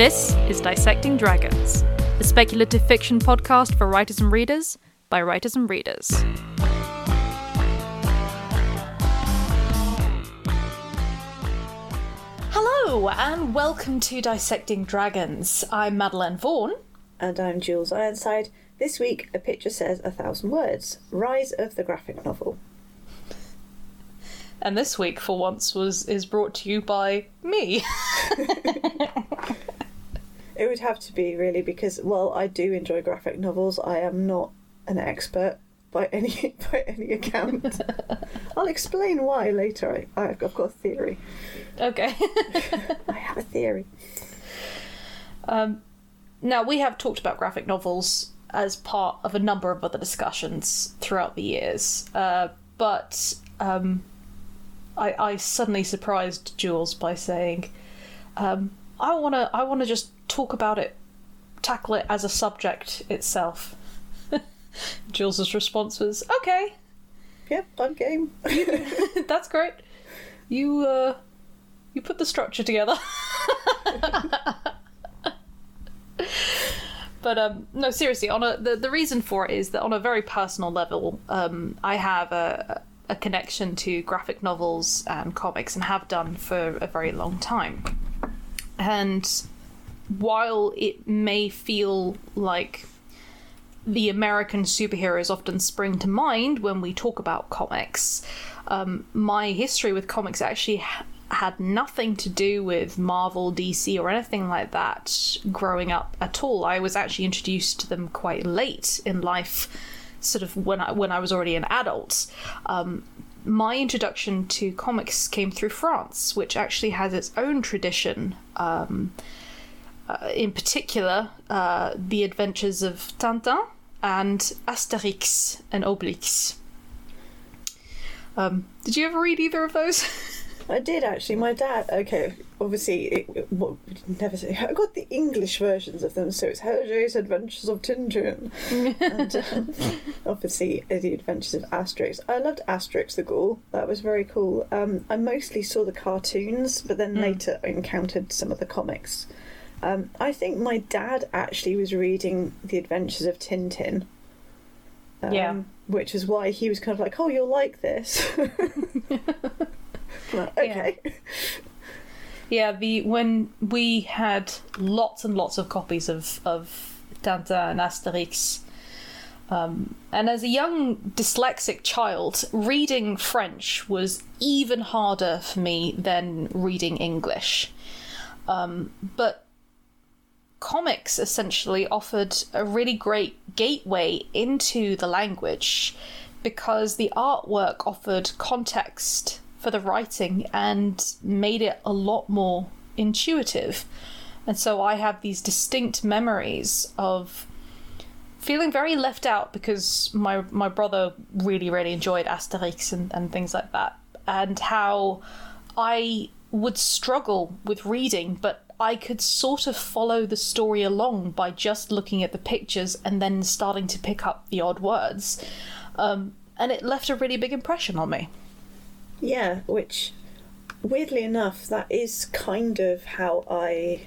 This is Dissecting Dragons, a speculative fiction podcast for writers and readers by writers and readers. Hello, and welcome to Dissecting Dragons. I'm Madeleine Vaughan. And I'm Jules Ironside. This week, a picture says a thousand words. Rise of the graphic novel. And this week, for once, was is brought to you by me. It would have to be really because, well, I do enjoy graphic novels. I am not an expert by any by any account. I'll explain why later. I, I've got a theory. okay. I have a theory. Um, now, we have talked about graphic novels as part of a number of other discussions throughout the years, uh, but um, I, I suddenly surprised Jules by saying, um, "I want to, I want to just talk about it, tackle it as a subject itself." Jules's response was, "Okay, Yep, fun game. that's great. You, uh, you put the structure together." but um, no, seriously, on a the, the reason for it is that on a very personal level, um, I have a a connection to graphic novels and comics and have done for a very long time. And while it may feel like the American superheroes often spring to mind when we talk about comics. Um, my history with comics actually ha- had nothing to do with Marvel, DC, or anything like that growing up at all. I was actually introduced to them quite late in life, sort of when I when I was already an adult. Um, my introduction to comics came through France, which actually has its own tradition. Um, uh, in particular, uh, the adventures of Tintin and Asterix and Obelix. Um, did you ever read either of those? I did actually. My dad. Okay, obviously, it, it, what, never say. I got the English versions of them, so it's Hergé's Adventures of Tintin, and um, obviously the Adventures of Asterix. I loved Asterix the Gaul. That was very cool. Um, I mostly saw the cartoons, but then later I encountered some of the comics. Um, I think my dad actually was reading The Adventures of Tintin. Um, Yeah. Which is why he was kind of like, "Oh, you'll like this." Like, okay. yeah, the when we had lots and lots of copies of of Tintin and Asterix. Um, and as a young dyslexic child, reading French was even harder for me than reading English. Um, but comics essentially offered a really great gateway into the language because the artwork offered context for the writing and made it a lot more intuitive. And so I have these distinct memories of feeling very left out because my my brother really really enjoyed Asterix and, and things like that and how I would struggle with reading but I could sort of follow the story along by just looking at the pictures and then starting to pick up the odd words um, and it left a really big impression on me Yeah, which weirdly enough, that is kind of how I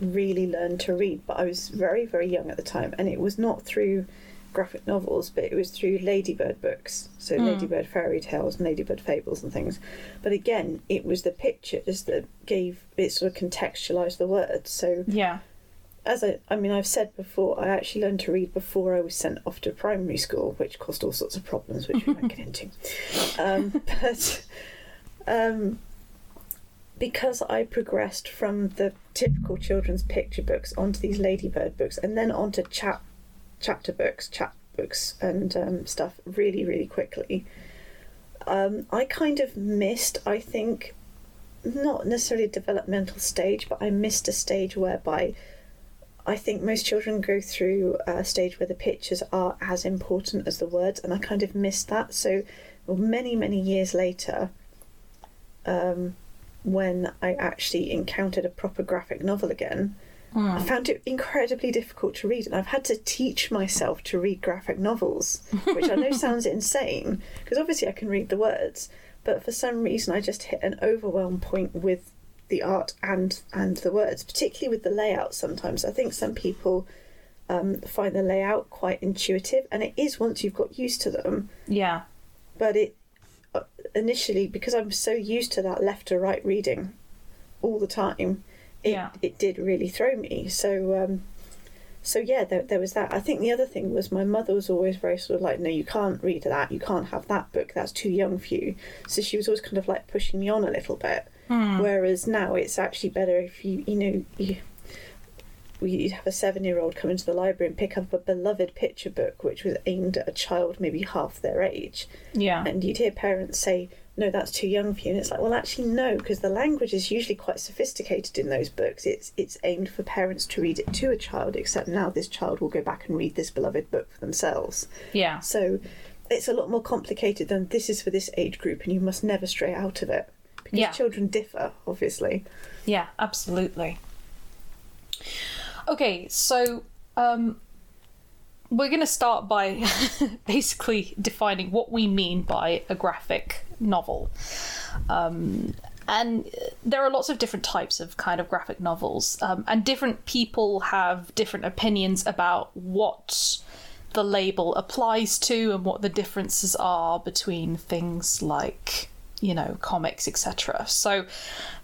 really learned to read. But I was very, very young at the time, and it was not through graphic novels, but it was through Ladybird books. So Ladybird fairy tales and Ladybird fables and things. But again, it was the pictures that gave it sort of contextualized the words. So yeah as I, I mean, I've said before, I actually learned to read before I was sent off to primary school, which caused all sorts of problems, which we won't get into. Um, but um, because I progressed from the typical children's picture books onto these Ladybird books, and then onto chap chapter books, chapbooks, and um, stuff really, really quickly, um, I kind of missed. I think not necessarily a developmental stage, but I missed a stage whereby I think most children go through a stage where the pictures are as important as the words, and I kind of missed that. So, many, many years later, um, when I actually encountered a proper graphic novel again, I found it incredibly difficult to read, and I've had to teach myself to read graphic novels, which I know sounds insane because obviously I can read the words, but for some reason I just hit an overwhelm point with the art and and the words, particularly with the layout. Sometimes I think some people um, find the layout quite intuitive, and it is once you've got used to them. Yeah. But it uh, initially because I'm so used to that left to right reading all the time, it Yeah. it did really throw me. So. Um, so yeah, there, there was that. I think the other thing was my mother was always very sort of like, no, you can't read that. You can't have that book. That's too young for you. So she was always kind of like pushing me on a little bit. Whereas now it's actually better if you, you know, you, you'd have a seven-year-old come into the library and pick up a beloved picture book which was aimed at a child maybe half their age, Yeah. and you'd hear parents say, "No, that's too young for you," and it's like, well, actually, no, because the language is usually quite sophisticated in those books. It's it's aimed for parents to read it to a child, except now this child will go back and read this beloved book for themselves. Yeah. So it's a lot more complicated than this is for this age group, and you must never stray out of it because Yeah. children differ, obviously. Yeah, absolutely. Okay, so um, we're going to start by basically defining what we mean by a graphic novel. Um, and there are lots of different types of kind of graphic novels, um, and different people have different opinions about what the label applies to and what the differences are between things like you know comics etc so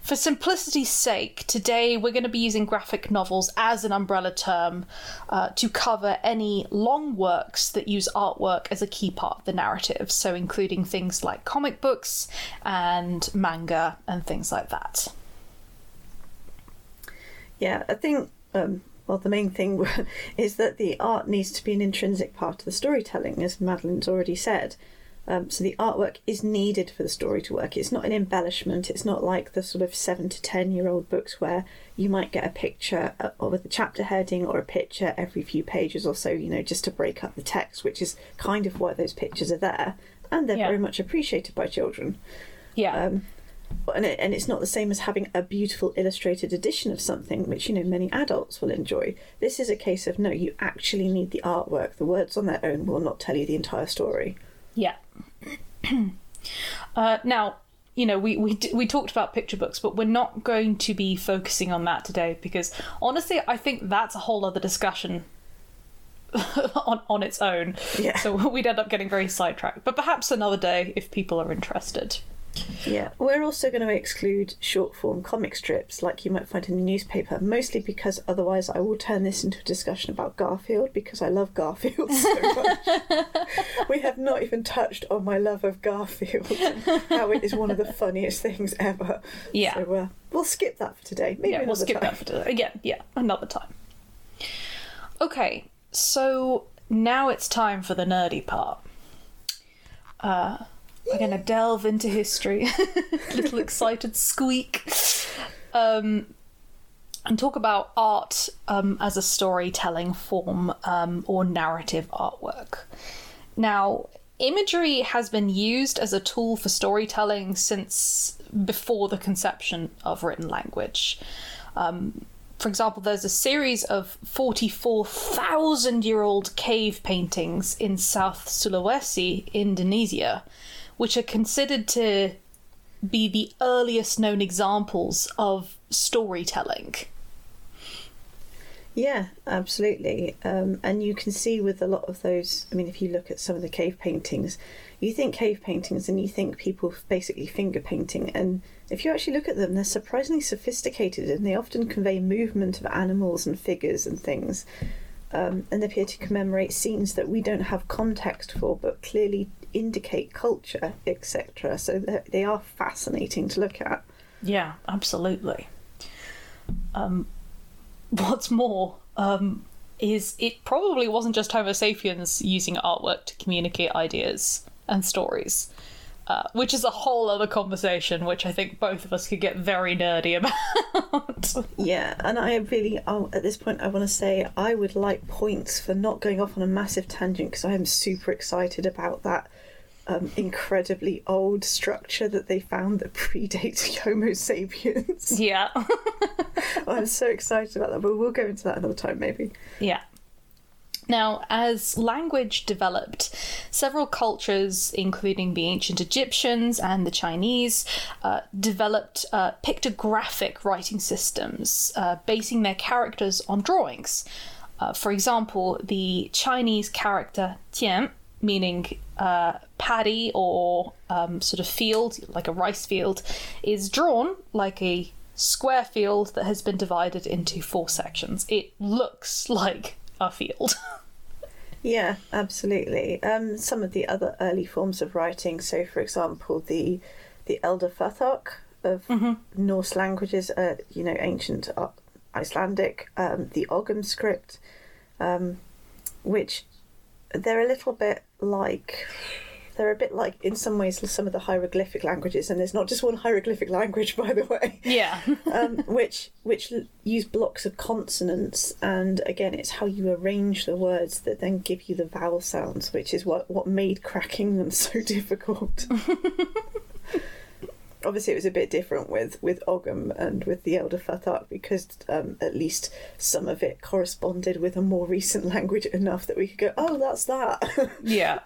for simplicity's sake today we're going to be using graphic novels as an umbrella term uh, to cover any long works that use artwork as a key part of the narrative. So including things like comic books and manga and things like that. Yeah, I think, um, well, the main thing is that the art needs to be an intrinsic part of the storytelling, as Madeleine's already said. Um, so the artwork is needed for the story to work. It's not an embellishment. It's not like the sort of seven to ten year old books where you might get a picture uh, or with a chapter heading or a picture every few pages or so, you know, just to break up the text, which is kind of why those pictures are there. And they're Yeah. very much appreciated by children yeah um, and it, and it's not the same as having a beautiful illustrated edition of something which you know many adults will enjoy this is a case of no you actually need the artwork the words on their own will not tell you the entire story Yeah. uh, now, you know, we we we talked about picture books, but we're not going to be focusing on that today because honestly, I think that's a whole other discussion on on its own. Yeah. So we'd end up getting very sidetracked. But perhaps another day if people are interested. Yeah we're also going to exclude short form comic strips like you might find in the newspaper mostly because otherwise i will turn this into a discussion about garfield because i love garfield so much we have not even touched on my love of garfield how it is one of the funniest things ever Yeah. so uh, we'll skip that for today maybe yeah, we'll skip time. that for today. Again, yeah, another time. Okay, so now it's time for the nerdy part. Uh, we're going to delve into history. Little excited squeak. Um, and talk about art um, as a storytelling form um, or narrative artwork. Now, imagery has been used as a tool for storytelling since before the conception of written language. Um, for example, there's a series of 44,000 year old cave paintings in South Sulawesi, Indonesia, which are considered to be the earliest known examples of storytelling. Yeah, absolutely. Um, and you can see with a lot of those, I mean, if you look at some of the cave paintings, you think cave paintings and you think people basically finger painting. And if you actually look at them, they're surprisingly sophisticated and they often convey movement of animals and figures and things. Um, and they appear to commemorate scenes that we don't have context for but clearly indicate culture, etc. So they're- fascinating to look at. Yeah, absolutely. Um, what's more, um, is it probably wasn't just Homo sapiens using artwork to communicate ideas and stories, uh, which is a whole other conversation, which I think both of us could get very nerdy about. Yeah, and I really, oh, at this point, I want to say I would like points for not going off on a massive tangent because I am super excited about that um, incredibly old structure that they found that predates Homo sapiens. yeah, I'm so excited about that, but we'll go into that another time maybe. yeah. Now, as language developed, several cultures, including the ancient Egyptians and the Chinese, uh, developed uh, pictographic writing systems, uh, basing their characters on drawings. Uh, for example, the Chinese character tian, meaning uh, paddy or um, sort of field, like a rice field, is drawn like a square field that has been divided into four sections. It looks like a field. Yeah, absolutely. Um, some of the other early forms of writing, so for example, the the Elder Futhark of Norse languages, uh, you know, ancient uh, Icelandic, um, the Ogham script, um, which they're a little bit like they're a bit like in some ways some of the hieroglyphic languages, and there's not just one hieroglyphic language, by the way yeah. um, which which use blocks of consonants, and again, it's how you arrange the words that then give you the vowel sounds, which is what what made cracking them so difficult. Obviously, it was a bit different with with Ogham and with the Elder Futhark because um, at least some of it corresponded with a more recent language enough that we could go, "Oh, that's that." Yeah.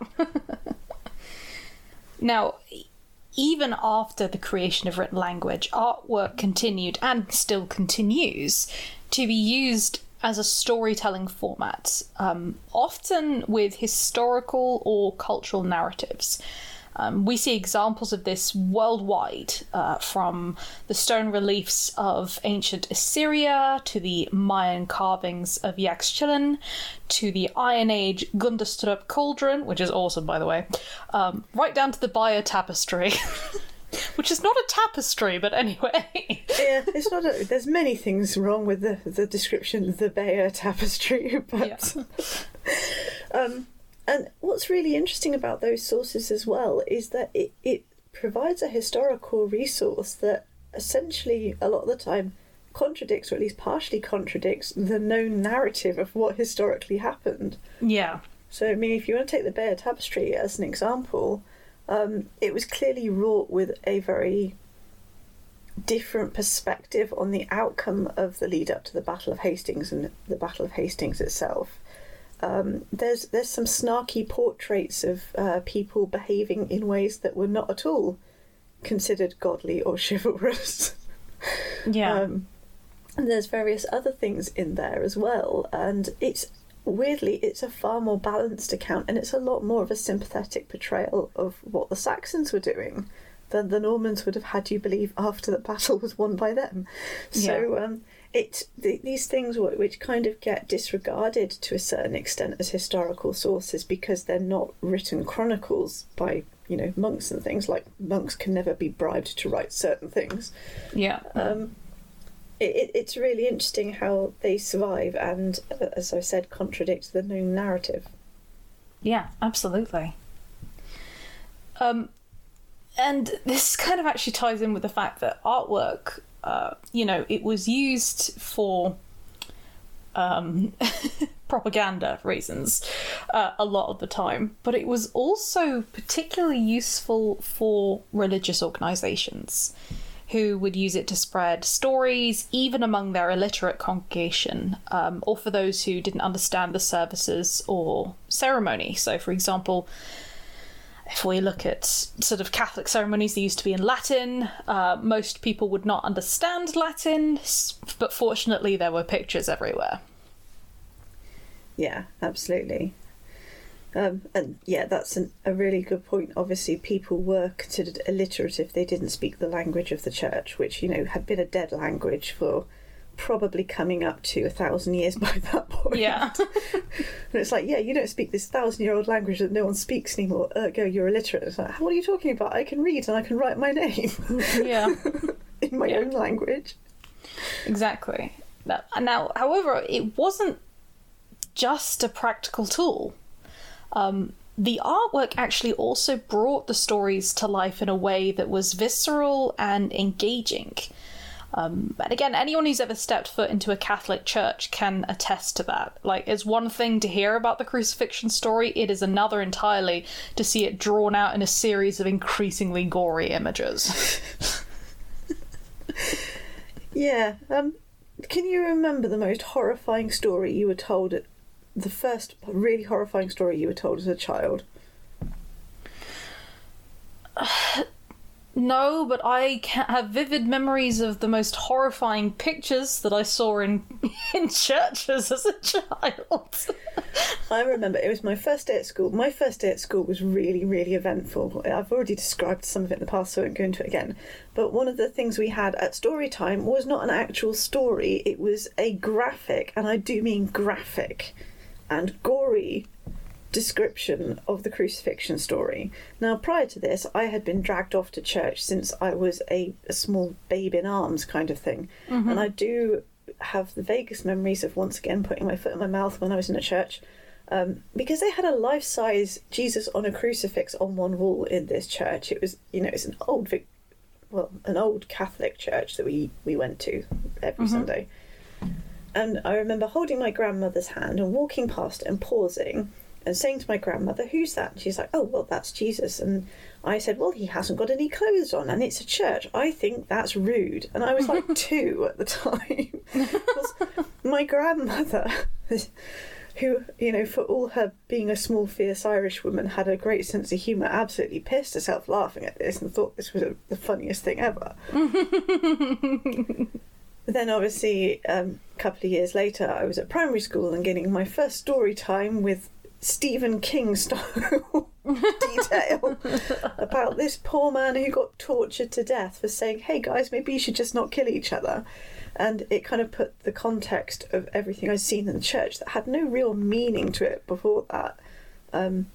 Now, even after the creation of written language, artwork continued and still continues to be used as a storytelling format, um, often with historical or cultural narratives. Um, we see examples of this worldwide, uh, from the stone reliefs of ancient Assyria to the Mayan carvings of Yaxchilan to the Iron Age Gundestrup cauldron, which is awesome, by the way, um, right down to the Bayeux tapestry, which is not a tapestry, but anyway. yeah, it's not. A, there's many things wrong with the the description of the Bayeux tapestry, but um, and what's really interesting about those sources as well is that it it provides a historical resource that essentially a lot of the time contradicts or at least partially contradicts the known narrative of what historically happened. yeah. So, I mean, if you want to take the Bayeux Tapestry as an example, um, it was clearly wrought with a very different perspective on the outcome of the lead up to the Battle of Hastings and the Battle of Hastings itself. Um, there's there's some snarky portraits of uh, people behaving in ways that were not at all considered godly or chivalrous. Yeah. Um, and there's various other things in there as well, and it's weirdly it's a far more balanced account, and it's a lot more of a sympathetic portrayal of what the Saxons were doing than the Normans would have had you believe after the battle was won by them. So um, it th- these things wh- which kind of get disregarded to a certain extent as historical sources because they're not written chronicles by you know monks and things like monks can never be bribed to write certain things yeah. um, it, it, it's really interesting how they survive and, uh, as I said, contradict the known narrative. Yeah, absolutely. Um, and this kind of actually ties in with the fact that artwork, you know, it was used for um, propaganda reasons uh, a lot of the time, but it was also particularly useful for religious organizations who would use it to spread stories, even among their illiterate congregation, um, or for those who didn't understand the services or ceremony. So, for example, if we look at sort of Catholic ceremonies, they used to be in Latin. Uh, most people would not understand Latin, but fortunately, there were pictures everywhere. Yeah, absolutely. Um, and yeah, that's an, a really good point. Obviously, people were considered illiterate if they didn't speak the language of the church, which, you know, had been a dead language for probably coming up to a thousand years by that point. Yeah. And it's like, yeah, you don't speak this thousand year old language that no one speaks anymore. Ergo, you're illiterate. It's like, what are you talking about? I can read and I can write my name yeah. in my Yeah. own language. Exactly. Now, now, however, it wasn't just a practical tool. Um, the artwork actually also brought the stories to life in a way that was visceral and engaging. Um, and again, anyone who's ever stepped foot into a Catholic church can attest to that. Like, it's one thing to hear about the crucifixion story, it is another entirely to see it drawn out in a series of increasingly gory images. Yeah. Um, can you remember the most horrifying story you were told at the first really horrifying story you were told as a child? No, but I have vivid memories of the most horrifying pictures that I saw in in churches as a child. I remember it was my first day at school. My first day at school was really, really eventful. I've already described some of it in the past, so I won't go into it again. But one of the things we had at story time was not an actual story, it was a graphic, and I do mean graphic and gory description of the crucifixion story. Now, prior to this, I had been dragged off to church since I was a, a small babe in arms kind of thing. Mm-hmm. And I do have the vaguest memories of once again putting my foot in my mouth when I was in a church. Um, because they had a life size Jesus on a crucifix on one wall in this church. It was, you know, it's an old, Vic- well, an old Catholic church that we, we went to every Sunday. And I remember holding my grandmother's hand and walking past and pausing and saying to my grandmother, Who's that? And she's like, Oh, well, that's Jesus. And I said, Well, he hasn't got any clothes on and it's a church. I think that's rude. And I was like two at the time. My grandmother, who, you know, for all her being a small, fierce Irish woman, had a great sense of humour, absolutely pissed herself laughing at this and thought this was a, the funniest thing ever. But then, obviously, um, a couple of years later, I was at primary school and getting my first story time with Stephen King style detail about this poor man who got tortured to death for saying, "Hey guys, maybe you should just not kill each other." And it kind of put the context of everything I'd seen in the church that had no real meaning to it before that um,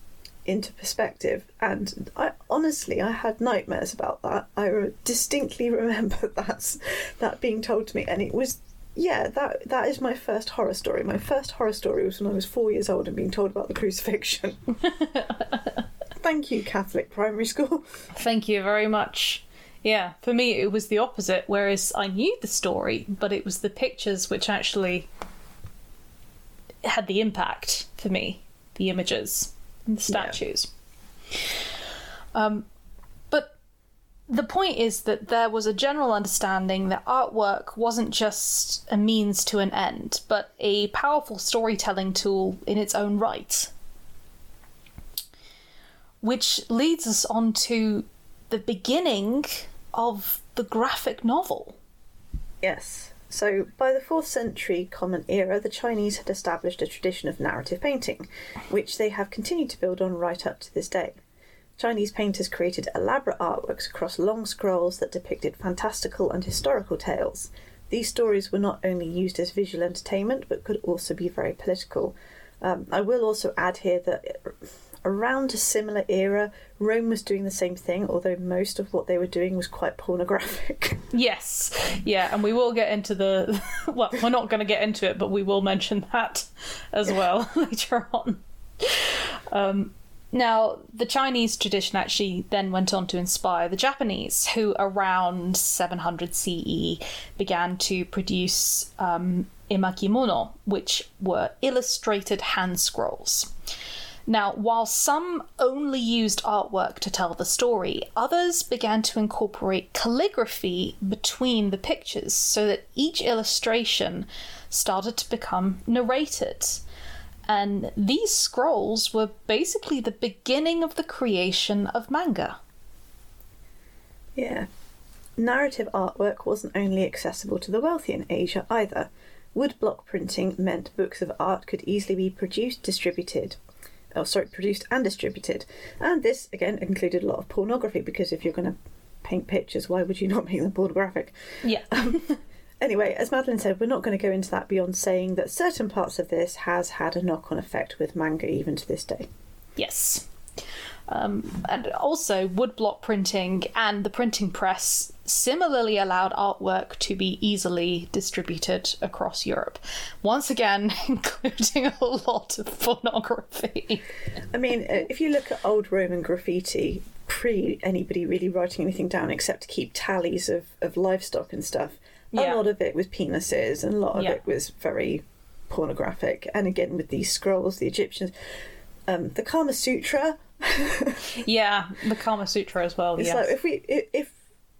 into perspective. And I honestly, I had nightmares about that. I re- distinctly remember that that being told to me, and it was yeah, that that is my first horror story. My first horror story was when I was four years old and being told about the crucifixion. Thank you, Catholic primary school. Thank you very much. Yeah, for me it was the opposite. Whereas I knew the story, but it was the pictures which actually had the impact for me. The images and the Yeah. statues. Um, but the point is that there was a general understanding that artwork wasn't just a means to an end, but a powerful storytelling tool in its own right. Which leads us on to the beginning of the graphic novel. Yes. So, by the 4th century Common Era, the Chinese had established a tradition of narrative painting, which they have continued to build on right up to this day. Chinese painters created elaborate artworks across long scrolls that depicted fantastical and historical tales. These stories were not only used as visual entertainment, but could also be very political. Um, I will also add here that around a similar era, Rome was doing the same thing, although most of what they were doing was quite pornographic. Yes, yeah, and we will get into the. Well, we're not going to get into it, but we will mention that as well later on. Um, now, the Chinese tradition actually then went on to inspire the Japanese, who around 700 CE began to produce um, which were illustrated hand scrolls. Now, while some only used artwork to tell the story, others began to incorporate calligraphy between the pictures so that each illustration started to become narrated. And these scrolls were basically the beginning of the creation of manga. Yeah. Narrative artwork wasn't only accessible to the wealthy in Asia either. Woodblock printing meant books of art could easily be produced, distributed. Oh, sorry, produced and distributed. And this, again, included a lot of pornography because if you're going to paint pictures, why would you not make them pornographic? Yeah. Um, Anyway, as Madeleine said, we're not going to go into that beyond saying that certain parts of this has had a knock on effect with manga even to this day. Yes. Um, and also, woodblock printing and the printing press similarly allowed artwork to be easily distributed across Europe. Once again, including a lot of pornography. I mean, uh, if you look at old Roman graffiti, pre anybody really writing anything down except to keep tallies of, of livestock and stuff, Yeah. a lot of it was penises and a lot of Yeah. it was very pornographic. And again, with these scrolls, the Egyptians, um, the Kama Sutra, Yeah, the Kama Sutra as well. it's yes. like if we if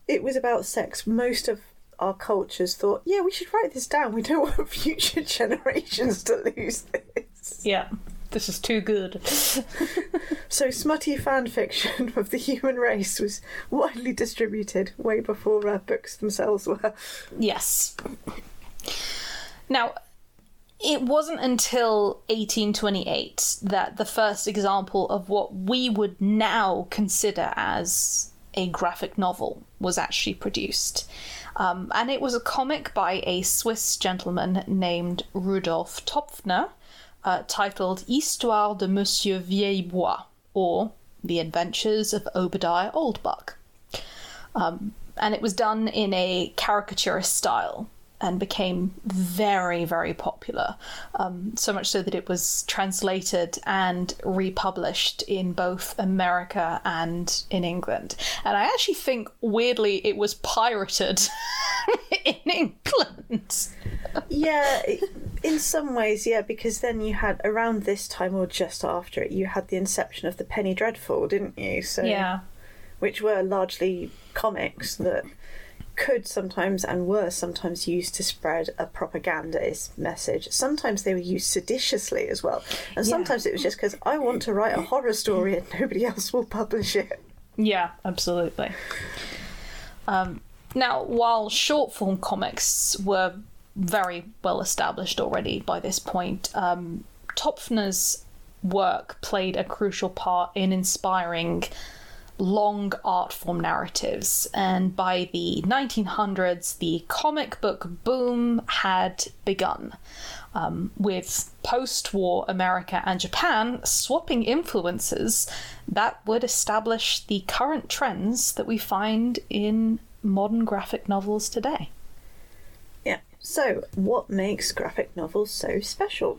it was about sex, most of our cultures thought, yeah, we should write this down. We don't want future generations to lose this. Yeah, this is too good. So smutty fan fiction of the human race was widely distributed way before uh, books themselves were. Yes. Now, it wasn't until 1828 that the first example of what we would now consider as a graphic novel was actually produced. Um, and it was a comic by a Swiss gentleman named Rudolf Topfner uh, titled Histoire de Monsieur Vieillebois, or The Adventures of Obadiah Oldbuck. Um, and it was done in a caricaturist style and became very, very popular. Um, so much so that it was translated and republished in both America and in England. And I actually think, weirdly, it was pirated in England. Yeah, in some ways, yeah, because then you had around this time or just after it, you had the inception of the Penny Dreadful, didn't you? So Yeah. which were largely comics that could sometimes and were sometimes used to spread a propagandist message. Sometimes they were used seditiously as well, and Yeah. sometimes it was just because I want to write a horror story and nobody else will publish it. Yeah, absolutely. Um, now, while short form comics were very well established already by this point, um, Topfner's work played a crucial part in inspiring long art form narratives. And by the 1900s, the comic book boom had begun. Um, with post war America and Japan swapping influences that would establish the current trends that we find in modern graphic novels today. So, what makes graphic novels so special?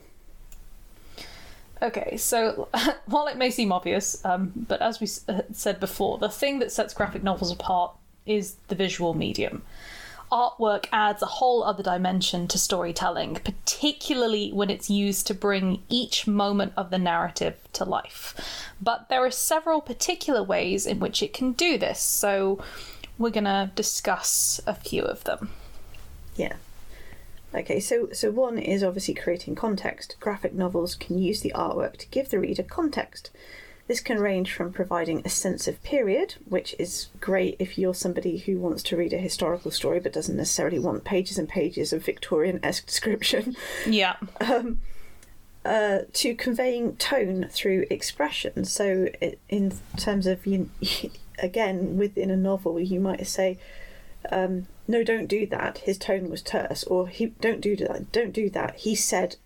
Okay, so while it may seem obvious, um, but as we s- uh, said before, the thing that sets graphic novels apart is the visual medium. Artwork adds a whole other dimension to storytelling, particularly when it's used to bring each moment of the narrative to life. But there are several particular ways in which it can do this, so we're going to discuss a few of them. Yeah. Okay, so so one is obviously creating context. Graphic novels can use the artwork to give the reader context. This can range from providing a sense of period, which is great if you're somebody who wants to read a historical story but doesn't necessarily want pages and pages of Victorian esque description, Yeah. uh, to conveying tone through expression. So, in terms of, you, again, within a novel, you might say, um, no, don't do that. His tone was terse, or he don't do that. Don't do that. He said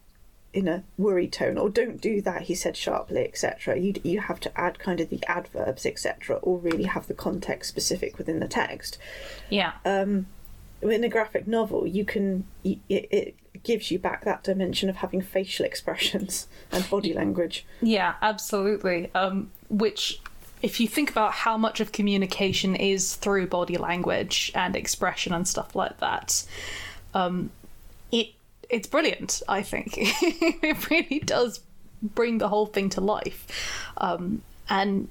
in a worried tone, or don't do that. He said sharply, etc. You you have to add kind of the adverbs, etc., or really have the context specific within the text. Yeah. Um, in a graphic novel, you can it, it gives you back that dimension of having facial expressions and body language. Yeah, absolutely. Um, which, if you think about how much of communication is through body language and expression and stuff like that, um, it it's brilliant. I think it really does bring the whole thing to life, um, and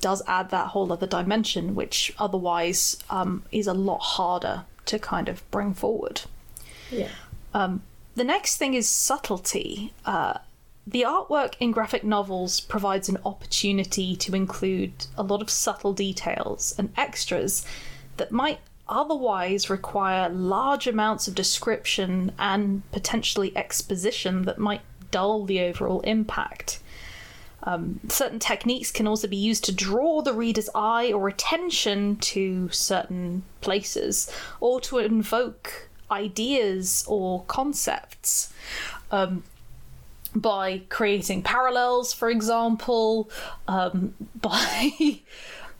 does add that whole other dimension, which otherwise um, is a lot harder to kind of bring forward. Yeah. The next thing is subtlety. Uh, the artwork in graphic novels provides an opportunity to include a lot of subtle details and extras that might otherwise require large amounts of description and potentially exposition that might dull the overall impact. Um, certain techniques can also be used to draw the reader's eye or attention to certain places or to invoke ideas or concepts um, by creating parallels, for example, um, by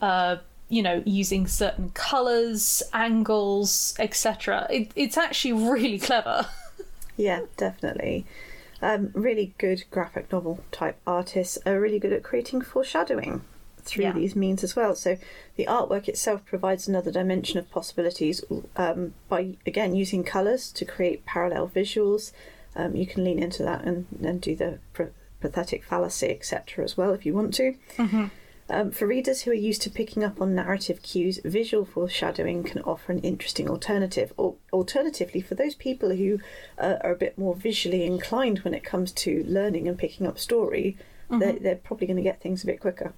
uh, you know using certain colors, angles, etc. It, it's actually really clever. Yeah, definitely. Um, really good graphic novel type artists are really good at creating foreshadowing through Yeah. these means as well. So the artwork itself provides another dimension of possibilities um, by again using colours to create parallel visuals. Um, you can lean into that and, and do the pr- pathetic fallacy, etc. as well if you want to. Um, for readers who are used to picking up on narrative cues, visual foreshadowing can offer an interesting alternative. Or alternatively, for those people who uh, are a bit more visually inclined when it comes to learning and picking up story, they're, they're probably going to get things a bit quicker.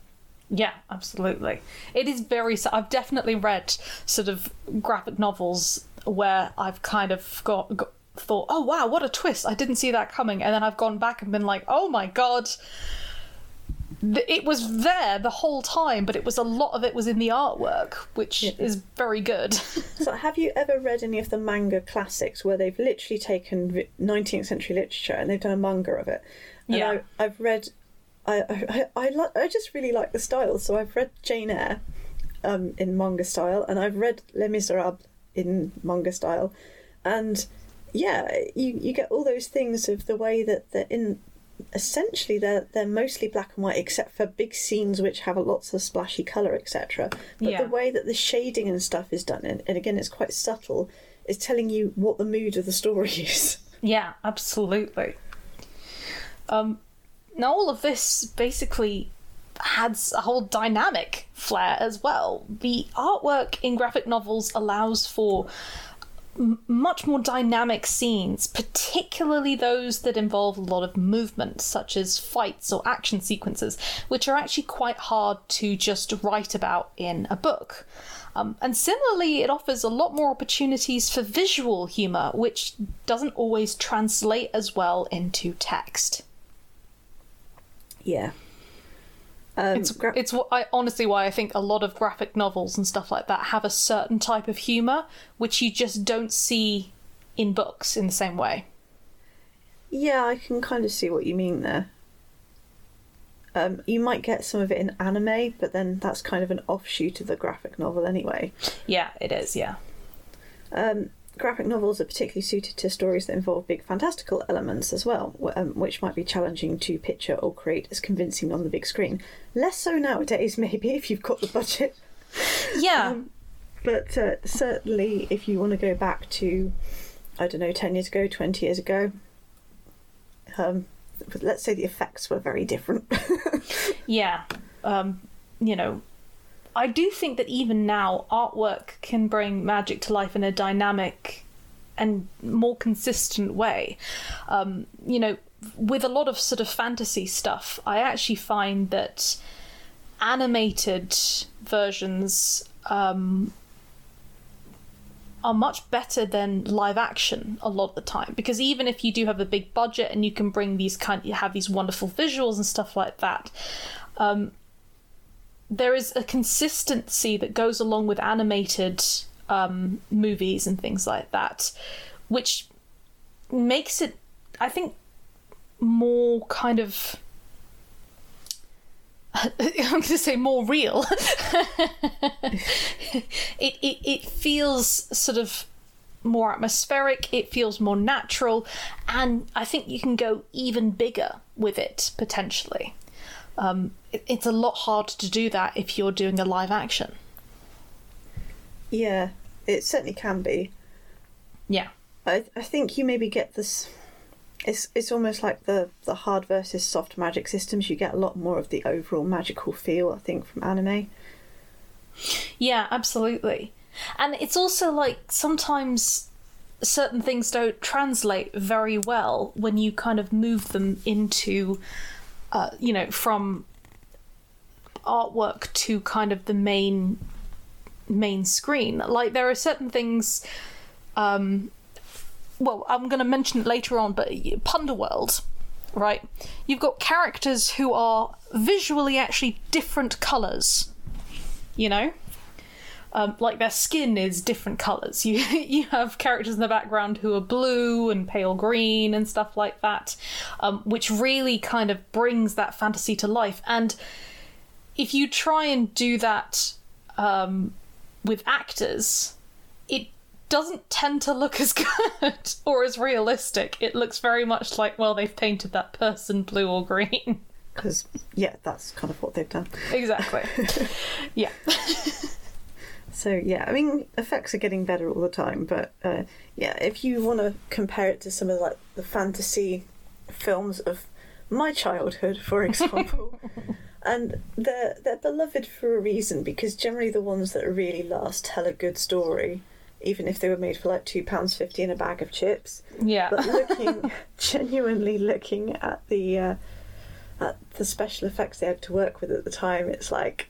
Yeah, absolutely. It is very. I've definitely read sort of graphic novels where I've kind of got, got thought, oh wow, what a twist! I didn't see that coming, and then I've gone back and been like, oh my god. It was there the whole time, but it was a lot of it was in the artwork, which is very good. So, have you ever read any of the manga classics where they've literally taken 19th century literature and they've done a manga of it? And Yeah. I, I've read. I I, I, I, I just really like the style. So I've read Jane Eyre um, in manga style, and I've read Les Miserables in manga style, and yeah, you you get all those things of the way that they're in. Essentially, they're they're mostly black and white, except for big scenes which have lots of splashy color, etc. But Yeah. the way that the shading and stuff is done, and, and again, it's quite subtle, is telling you what the mood of the story is. Yeah, absolutely. Um, now all of this basically adds a whole dynamic flair as well. The artwork in graphic novels allows for much more dynamic scenes, particularly those that involve a lot of movement, such as fights or action sequences, which are actually quite hard to just write about in a book. Um, and similarly, it offers a lot more opportunities for visual humour, which doesn't always translate as well into text. Yeah. Um, It's gra- it's I honestly why I think a lot of graphic novels and stuff like that have a certain type of humor which you just don't see in books in the same way. Yeah, I can kind of see what you mean there. Um, you might get some of it in anime, but then that's kind of an offshoot of the graphic novel anyway. Yeah, it is. Yeah. Um, graphic novels are particularly suited to stories that involve big fantastical elements as well, um, which might be challenging to picture or create as convincing on the big screen. Less so nowadays, maybe, if you've got the budget. Yeah. But uh, certainly, if you want to go back to, I don't know, 10 years ago, 20 years ago, um, let's say the effects were very different. Yeah. Um, you know, I do think that even now, artwork can bring magic to life in a dynamic and more consistent way. Um, you know, with a lot of sort of fantasy stuff, I actually find that animated versions um, are much better than live action a lot of the time because even if you do have a big budget and you can bring these kind you have these wonderful visuals and stuff like that um, there is a consistency that goes along with animated um, movies and things like that which makes it i think more kind of I'm going to say more real. it, it it feels sort of more atmospheric. It feels more natural, and I think you can go even bigger with it potentially. Um, it, it's a lot harder to do that if you're doing a live action. yeah, it certainly can be. Yeah, I, I think you maybe get this. It's it's almost like the the hard versus soft magic systems. You get a lot more of the overall magical feel, I think, from anime. Yeah, absolutely. And it's also like sometimes certain things don't translate very well when you kind of move them into, uh, you know, from artwork to kind of the main main screen. Like there are certain things. Um, well, I'm going to mention it later on, but Punderworld, right? You've got characters who are visually actually different colours you know um, like their skin is different colors. You you have characters in the background who are blue and pale green and stuff like that um, which really kind of brings that fantasy to life. And if you try and do that um, with actors it doesn't tend to look as good or as realistic. It looks very much like well they've painted that person blue or green. Because yeah, that's kind of what they've done. exactly. Yeah So yeah, I mean, effects are getting better all the time, but uh, yeah, if you want to compare it to some of like the fantasy films of my childhood, for example, and they're they're beloved for a reason because generally the ones that really last tell a good story, even if they were made for like two pounds fifty in a bag of chips. Yeah. But looking genuinely looking at the uh, at the special effects they had to work with at the time, it's like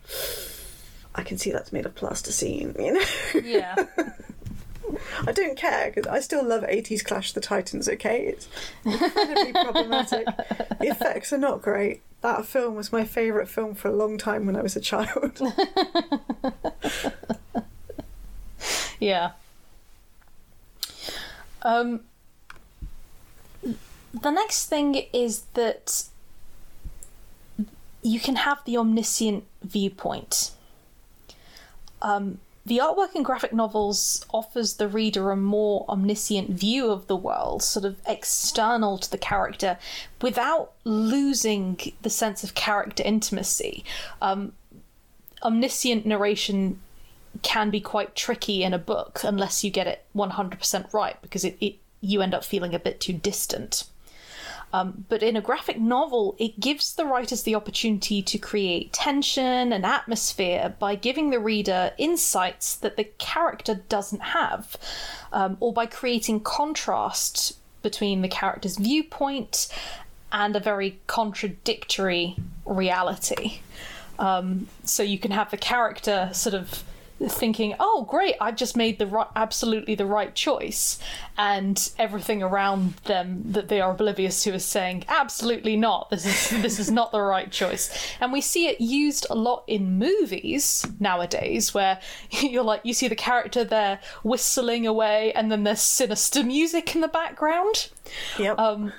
I can see that's made of plasticine. You know, yeah. I don't care because I still love eighties Clash of the Titans. Okay, it's incredibly problematic. The effects are not great. That film was my favourite film for a long time when I was a child. Yeah. Um, the next thing is that you can have the omniscient viewpoint. Um, the artwork in graphic novels offers the reader a more omniscient view of the world, sort of external to the character, without losing the sense of character intimacy. Um, omniscient narration can be quite tricky in a book unless you get it 100% right because it, it you end up feeling a bit too distant. Um, but in a graphic novel, it gives the writers the opportunity to create tension and atmosphere by giving the reader insights that the character doesn't have, um, or by creating contrast between the character's viewpoint and a very contradictory reality. Um, so you can have the character sort of thinking, "Oh, great! I've just made the right, absolutely the right choice," and everything around them that they are oblivious to is saying, "Absolutely not. This is this is not the right choice." And we see it used a lot in movies nowadays, where you're like, you see the character there whistling away, and then there's sinister music in the background. Yep. Um,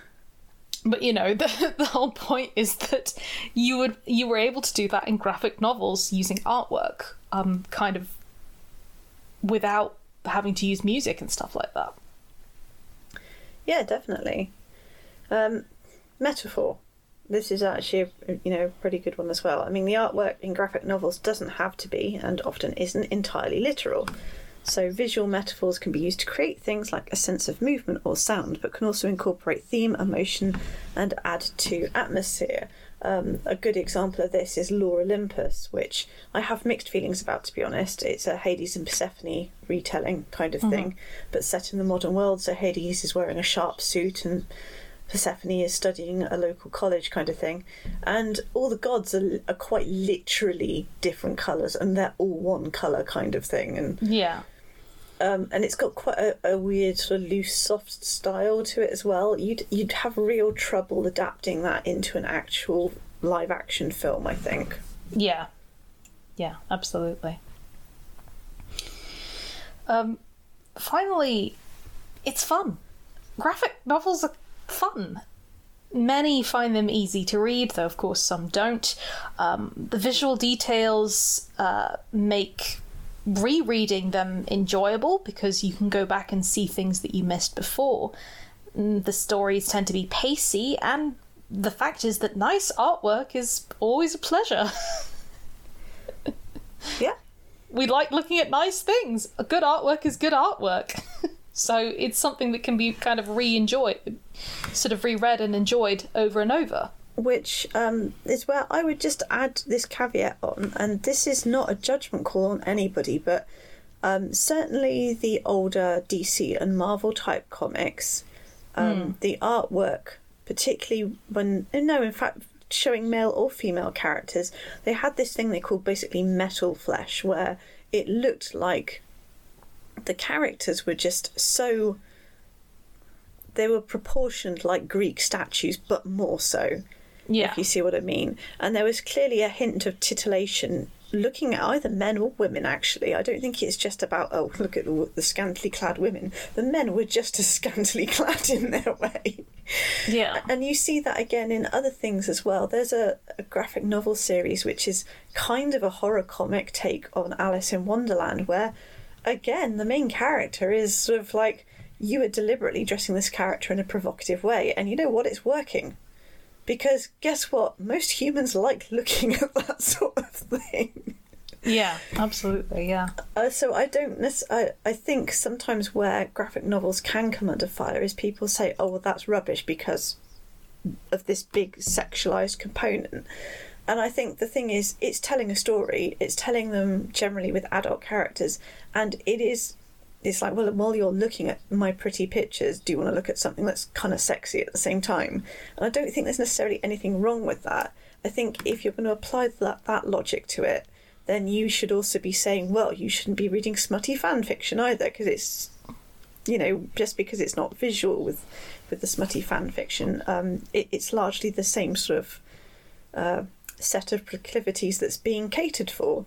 but you know the the whole point is that you would you were able to do that in graphic novels using artwork um kind of without having to use music and stuff like that Yeah, definitely. Um, metaphor. This is actually a you know pretty good one as well. I mean, the artwork in graphic novels doesn't have to be, and often isn't entirely literal. So visual metaphors can be used to create things like a sense of movement or sound, but can also incorporate theme, emotion, and add to atmosphere. Um, a good example of this is Lore Olympus, which I have mixed feelings about, to be honest. It's a Hades and Persephone retelling kind of thing, but set in the modern world. So Hades is wearing a sharp suit and Persephone is studying at a local college kind of thing. And all the gods are, are quite literally different colours and they're all one colour kind of thing. And yeah um, and it's got quite a, a weird sort of loose, soft style to it as well. You'd you'd have real trouble adapting that into an actual live action film, I think. yeah yeah absolutely um finally it's fun graphic novels are fun Many find them easy to read, though of course some don't. Um, the visual details uh, make rereading them enjoyable because you can go back and see things that you missed before. Mm, The stories tend to be pacey, and the fact is that nice artwork is always a pleasure. Yeah, we like looking at nice things. Good artwork is good artwork. so it's something that can be kind of re enjoyed, sort of reread and enjoyed over and over. which um, is where I would just add this caveat on, and this is not a judgment call on anybody, but um, certainly the older DC and Marvel type comics, um, the artwork, particularly when no, in fact, showing male or female characters, they had this thing they called basically metal flesh, where it looked like the characters were just so they were proportioned like Greek statues, but more so Yeah. if you see what I mean. And there was clearly a hint of titillation looking at either men or women, actually. I don't think it's just about, oh, look at the, the scantily clad women. The men were just as scantily clad in their way. Yeah. And you see that again in other things as well. There's a, a graphic novel series which is kind of a horror comic take on Alice in Wonderland, where, again, the main character is sort of like, you are deliberately dressing this character in a provocative way, and you know what? It's working. Because guess what? Most humans like looking at that sort of thing. Yeah, absolutely. Yeah. Uh, so I don't necessarily. I, I think sometimes where graphic novels can come under fire is people say, "Oh, well, that's rubbish because of this big sexualized component." And I think the thing is, it's telling a story. It's telling them generally with adult characters, and it is. It's like, well, while you're looking at my pretty pictures, do you want to look at something that's kind of sexy at the same time? And I don't think there's necessarily anything wrong with that. I think if you're going to apply that that logic to it, then you should also be saying, well, you shouldn't be reading smutty fan fiction either, because it's, you know, just because it's not visual with with the smutty fan fiction, um, it, it's largely the same sort of uh, set of proclivities that's being catered for.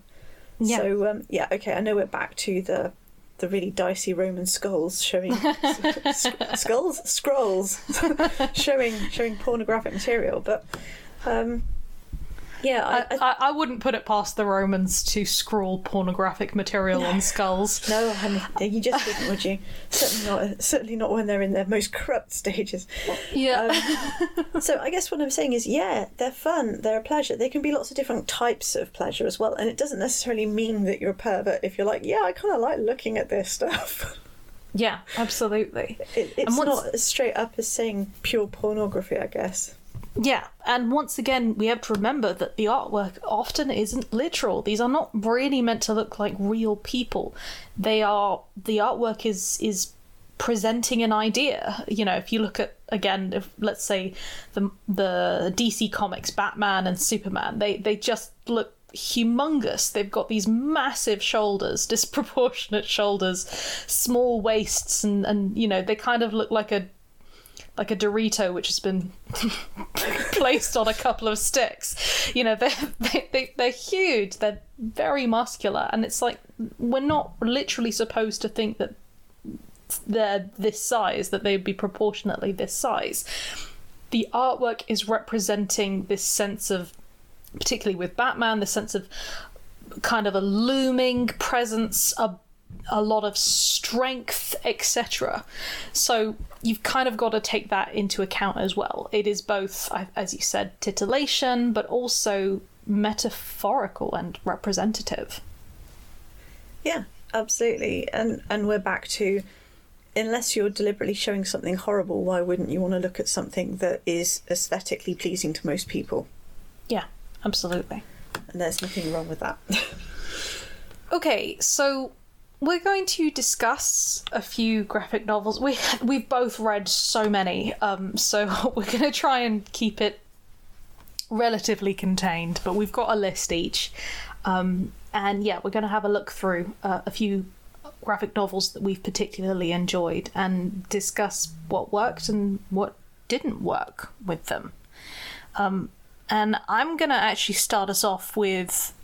Yeah. So um, yeah, okay, I know we're back to the the really dicey Roman skulls showing skulls scrolls showing showing pornographic material, but um, yeah, I, I, I, I wouldn't put it past the Romans to scrawl pornographic material on skulls. no, mean, you just wouldn't, would you? Certainly not. Certainly not when they're in their most corrupt stages. Yeah. Um, so I guess what I'm saying is, yeah, they're fun, they're a pleasure. They can be lots of different types of pleasure as well, and it doesn't necessarily mean that you're a pervert if you're like, yeah, I kind of like looking at this stuff. yeah, absolutely. It, it's And not as straight up as saying pure pornography, I guess. Yeah, and once again, we have to remember that the artwork often isn't literal. These are not really meant to look like real people. They are the artwork is is presenting an idea. You know, if you look at again, if let's say the the DC comics, Batman and Superman, they they just look humongous. They've got these massive shoulders, disproportionate shoulders, small waists, and and you know they kind of look like a like a Dorito which has been placed on a couple of sticks. You know, they're, they, they, they're huge, they're very muscular, and it's like we're not literally supposed to think that they're this size, that they'd be proportionately this size. The artwork is representing this sense of, particularly with Batman, the sense of kind of a looming presence, a a lot of strength, etc. So you've kind of got to take that into account as well. It is both, as you said, titillation, but also metaphorical and representative. Yeah, absolutely. And and we're back to unless you're deliberately showing something horrible, why wouldn't you want to look at something that is aesthetically pleasing to most people? Yeah, absolutely. And there's nothing wrong with that. Okay, so we're going to discuss a few graphic novels. We we've both read so many, um, so we're going to try and keep it relatively contained. But we've got a list each, um, and yeah, we're going to have a look through uh, a few graphic novels that we've particularly enjoyed and discuss what worked and what didn't work with them. Um, and I'm going to actually start us off with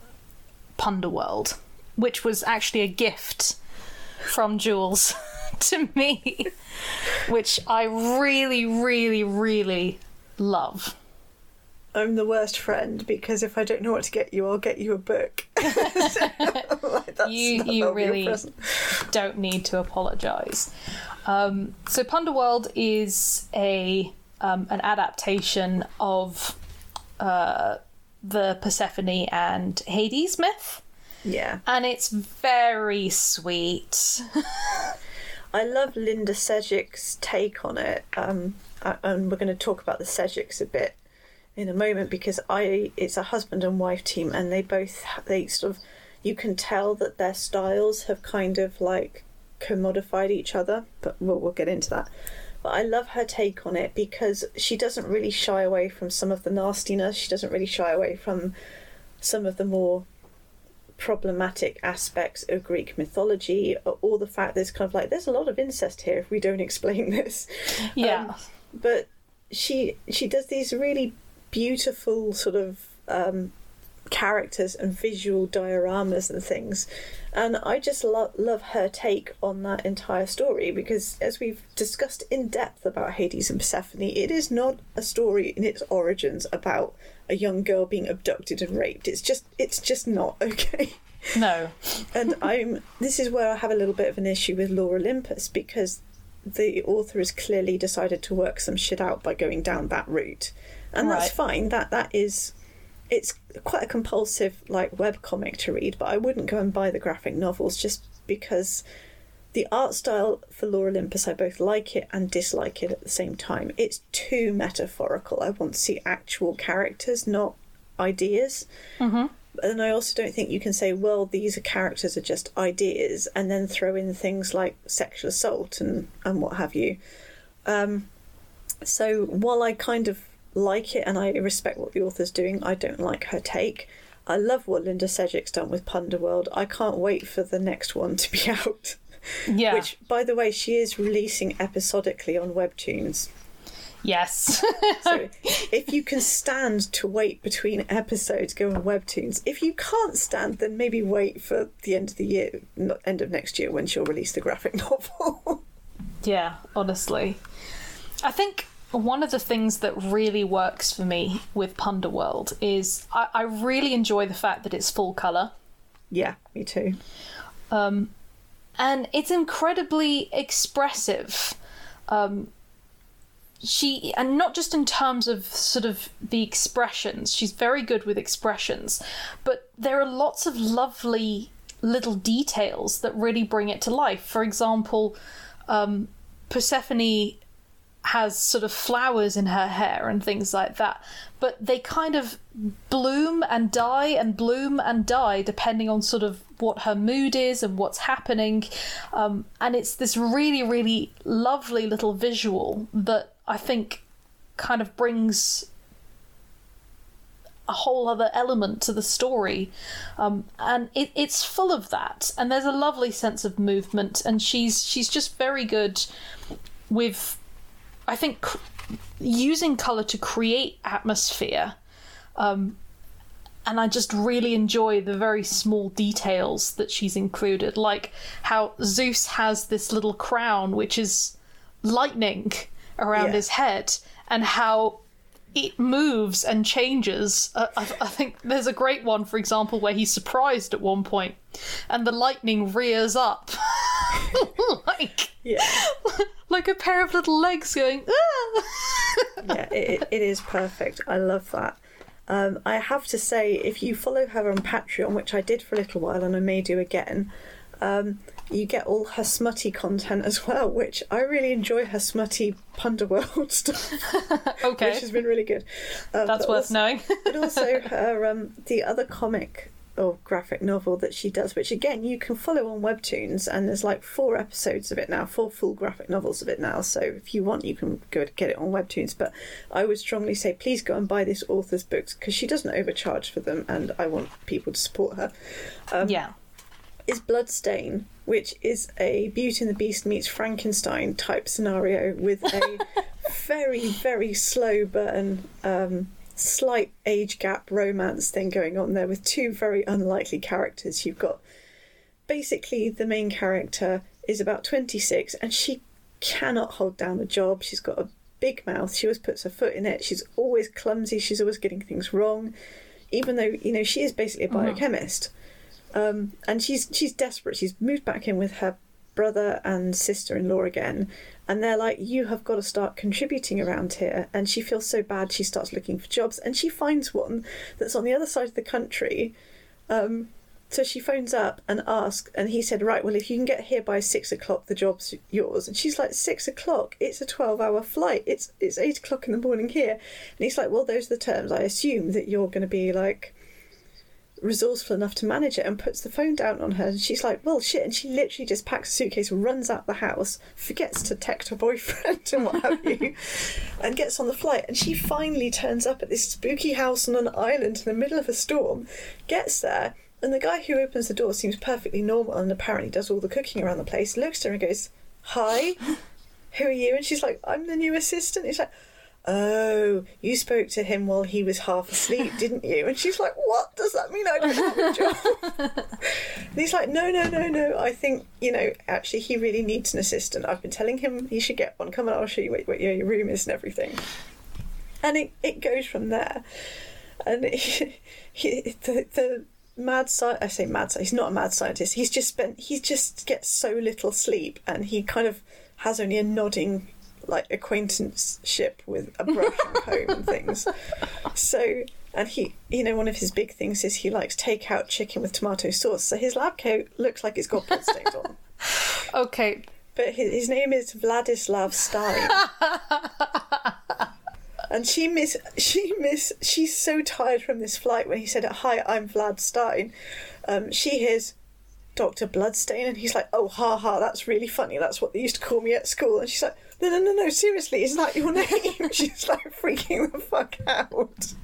Punderworld which was actually a gift from Jules to me, which I really, really, really love. I'm the worst friend because if I don't know what to get you, I'll get you a book. like, that's, You- you really- Don't need to apologise. Um, so Punderworld is a um, an adaptation of uh, the Persephone and Hades myth, Yeah. and it's very sweet. I love Linda Sejic's take on it, um, uh, and we're going to talk about the Sejics a bit in a moment because I it's a husband and wife team, and they both they sort of you can tell that their styles have kind of like commodified each other, but we'll, we'll get into that. But I love her take on it because she doesn't really shy away from some of the nastiness. She doesn't really shy away from some of the more problematic aspects of Greek mythology, or the fact there's kind of like there's a lot of incest here if we don't explain this. Yeah. Um, but she she does these really beautiful sort of um, characters and visual dioramas and things, and I just lo- love her take on that entire story because as we've discussed in depth about Hades and Persephone, it is not a story in its origins about a young girl being abducted and raped. It's just it's just not okay no. and I'm this is where I have a little bit of an issue with Lore Olympus because the author has clearly decided to work some shit out by going down that route, and that's fine. That that is, it's quite a compulsive like web comic to read, but I wouldn't go and buy the graphic novels just because the art style for Lore Olympus I both like it and dislike it at the same time. It's too metaphorical. I want to see actual characters, not ideas. Mm-hmm. And I also don't think you can say, well, these are characters are just ideas, and then throw in things like sexual assault and, and what have you. Um, so while I kind of like it and I respect what the author's doing, I don't like her take. I love what Linda Sejic's done with Punderworld. I can't wait for the next one to be out. Yeah. Which, by the way, she is releasing episodically on Webtoons. Yes. So if you can stand to wait between episodes, go on Webtoons. If you can't stand, then maybe wait for the end of the year, not end of next year, when she'll release the graphic novel. yeah, honestly. I think one of the things that really works for me with Punderworld is I, I really enjoy the fact that it's full colour. yeah, me too. Um, and it's incredibly expressive. Um, she and not just in terms of sort of the expressions. She's very good with expressions, but there are lots of lovely little details that really bring it to life. For example, um, Persephone has sort of flowers in her hair and things like that, but they kind of bloom and die and bloom and die depending on sort of what her mood is and what's happening. Um, and it's this really, really lovely little visual that I think kind of brings a whole other element to the story. Um, and it, it's full of that. And there's a lovely sense of movement. And she's she's just very good with i think cr- using color to create atmosphere um, and I just really enjoy the very small details that she's included, like how Zeus has this little crown which is lightning around Yeah. his head, and how it moves and changes. Uh, I, I think there's a great one, for example, where he's surprised at one point, and the lightning rears up, like Yeah, like a pair of little legs going. "Ah!" yeah, it, it is perfect. I love that. Um, I have to say, if you follow her on Patreon, which I did for a little while and I may do again, um, you get all her smutty content as well, which I really enjoy her smutty Punderworld stuff, okay, which has been really good. Um, that's worth also, knowing. but also her um, the other comic or graphic novel that she does, which again you can follow on Webtoons, and there's like four episodes of it now, four full graphic novels of it now. So if you want, you can go get it on Webtoons. But I would strongly say please go and buy this author's books because she doesn't overcharge for them, and I want people to support her. yeah. Is Bloodstain, which is a Beauty and the Beast meets Frankenstein type scenario with a very very slow burn um, slight age gap romance thing going on there with two very unlikely characters. You've got basically the main character is about 26 and she cannot hold down a job. She's got a big mouth. She always puts her foot in it. She's always clumsy. She's always getting things wrong. Even though, you know, she is basically a biochemist. Um, and she's she's desperate. She's moved back in with her brother and sister-in-law again and they're like you have got to start contributing around here. And she feels so bad she starts looking for jobs and she finds one that's on the other side of the country. Um, so she phones up and asks and he said right well if you can get here by six o'clock the job's yours. And she's like six o'clock? It's a 12 hour flight. It's it's eight o'clock in the morning here. And he's like well those are the terms. I assume that you're going to be like resourceful enough to manage it and puts the phone down on her. And she's like well shit and she literally just packs a suitcase runs out the house forgets to text her boyfriend and what have you and gets on the flight. And she finally turns up at this spooky house on an island in the middle of a storm gets there and the guy who opens the door seems perfectly normal and apparently does all the cooking around the place looks at her and goes hi who are you? And she's like i'm the new assistant. He's like Oh, you spoke to him while he was half asleep, didn't you? And she's like, What does that mean? I don't have a job. and he's like, No, no, no, no. I think, you know, actually, he really needs an assistant. I've been telling him he should get one. Come on, I'll show you what, what your room is and everything. And it, it goes from there. And he, he, the, the mad scientist, I say mad scientist, he's not a mad scientist. He's just spent, he just gets so little sleep and he kind of has only a nodding like acquaintanceship with a brush and comb and things. So, and he, you know, one of his big things is he likes takeout chicken with tomato sauce. So his lab coat looks like it's got blood stains on. Okay. But his, his name is Vladislav Stein. And she miss she miss she's so tired from this flight when he said, Hi, I'm Vlad Stein. Um, she hears Dr. Bloodstain and he's like, Oh ha ha, that's really funny. That's what they used to call me at school and she's like, No no no no, seriously, is that your name? she's like freaking the fuck out.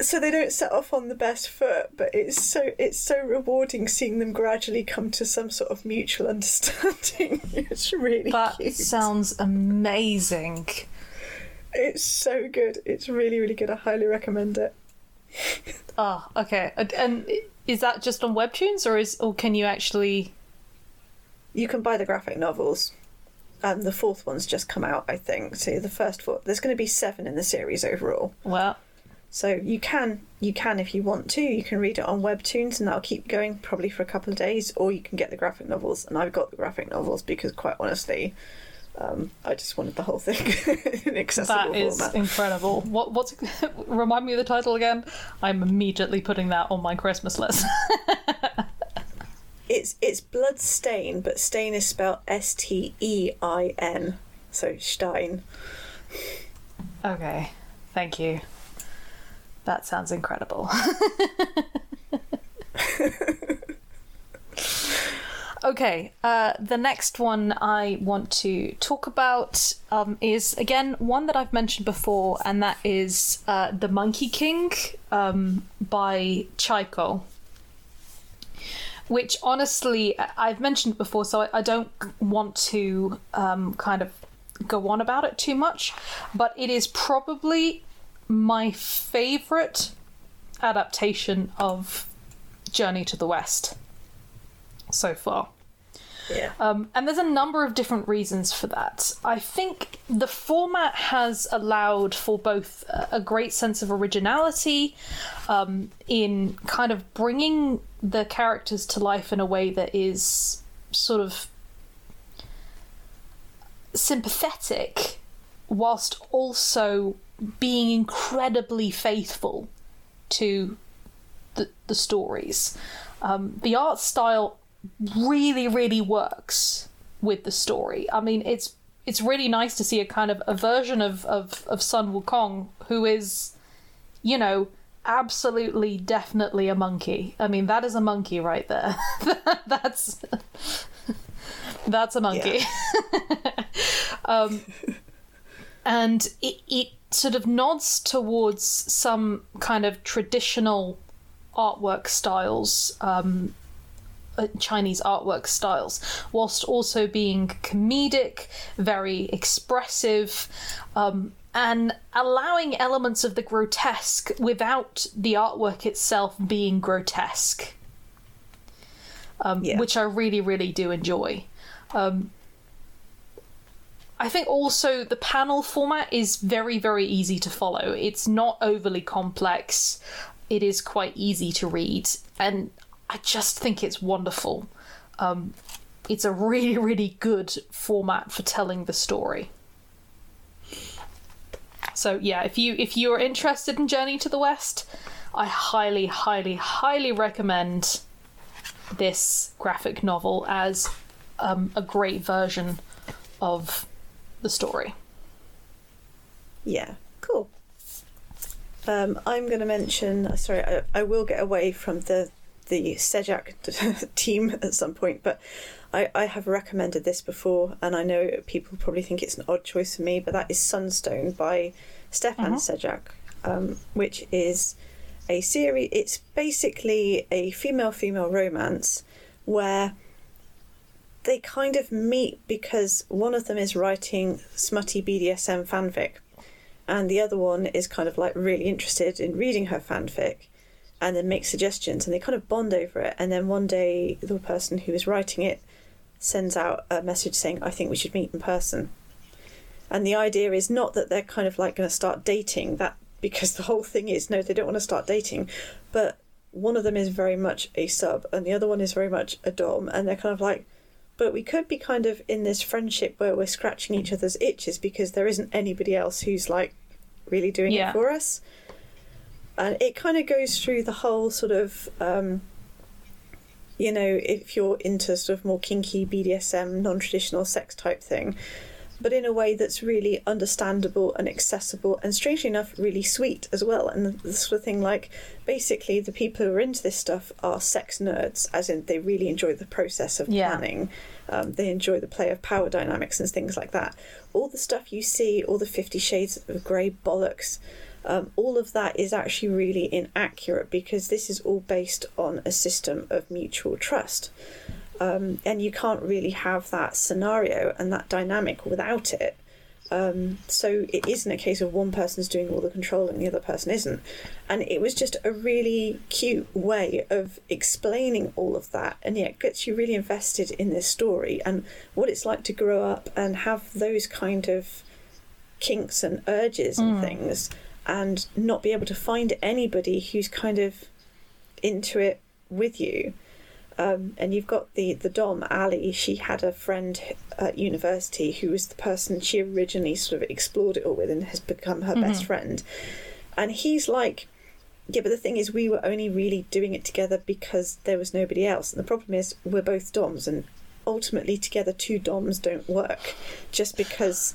So they don't set off on the best foot, but it's so it's so rewarding seeing them gradually come to some sort of mutual understanding. it's really That cute. sounds amazing. It's so good. It's really, really good. I highly recommend it. Ah, okay. And- And is that just on webtoons, or is or can you actually? You can buy the graphic novels. Um, the fourth one's just come out, I think. So the first four, there's going to be seven in the series overall. Well, So you can, you can if you want to, you can read it on webtoons, and that'll keep going probably for a couple of days, or you can get the graphic novels. And I've got the graphic novels because, quite honestly, um, I just wanted the whole thing in accessible that is format. incredible. What? What's? Remind me of the title again. I'm immediately putting that on my Christmas list. It's it's blood stain, but stain is spelled S T E I N. So Stein. okay, thank you. That sounds incredible. okay, uh, the next one I want to talk about um, is again one that I've mentioned before, and that is uh, The Monkey King um, by Chaiko. Which honestly, I've mentioned before, so I, don't want to um, kind of go on about it too much, but it is probably my favorite adaptation of Journey to the West so far. Yeah. Um, and there's a number of different reasons for that. I think the format has allowed for both a a great sense of originality um, in kind of bringing the characters to life in a way that is sort of sympathetic whilst also being incredibly faithful to the, the stories. Um, the art style really, really works with the story. I mean, it's it's really nice to see a kind of a version of of, of Sun Wukong who is, you know, absolutely, definitely a monkey. I mean, that is a monkey right there. that's that's a monkey. um, and it it sort of nods towards some kind of traditional artwork styles um, uh, Chinese artwork styles, whilst also being comedic, very expressive, um, and allowing elements of the grotesque without the artwork itself being grotesque, um, Yeah. which I really, really do enjoy. Um, I think also the panel format is very, very easy to follow. It's not overly complex. It is quite easy to read, and I just think it's wonderful. Um, it's a really, really good format for telling the story. So yeah, if you if you are interested in Journey to the West, I highly, highly, highly recommend this graphic novel as um, a great version of the story. Yeah, cool. Um, I'm going to mention. Sorry, I, I will get away from the the Sejic team at some point, but I, I have recommended this before, and I know people probably think it's an odd choice for me, but that is Sunstone by Stefan Sejic, um, which is a series. It's basically a female female romance where they kind of meet because one of them is writing smutty BDSM fanfic, and the other one is kind of like really interested in reading her fanfic and then makes suggestions, and they kind of bond over it. And then one day, the person who is writing it sends out a message saying, I think we should meet in person. And the idea is not that they're kind of like going to start dating, that because the whole thing is no, they don't want to start dating, but one of them is very much a sub and the other one is very much a dom, and they're kind of like, but we could be kind of in this friendship where we're scratching each other's itches because there isn't anybody else who's like really doing Yeah. it for us. And it kind of goes through the whole sort of, um, you know, if you're into sort of more kinky BDSM, non traditional sex type thing, but in a way that's really understandable and accessible, and strangely enough, really sweet as well. And the, sort of thing like basically the people who are into this stuff are sex nerds, as in they really enjoy the process of Yeah. planning. Um, they enjoy the play of power dynamics and things like that. All the stuff you see, all the Fifty Shades of Grey bollocks, um, all of that is actually really inaccurate because this is all based on a system of mutual trust. Um, and you can't really have that scenario and that dynamic without it. Um, so it isn't a case of one person's doing all the control and the other person isn't. And it was just a really cute way of explaining all of that, and yet gets you really invested in this story and what it's like to grow up and have those kind of kinks and urges and things, and not be able to find anybody who's kind of into it with you. Um, and you've got the the Dom Ali. She had a friend at university who was the person she originally sort of explored it all with, and has become her best friend. And he's like, yeah, but the thing is, we were only really doing it together because there was nobody else. And the problem is, we're both Doms, and ultimately, together, two Doms don't work just because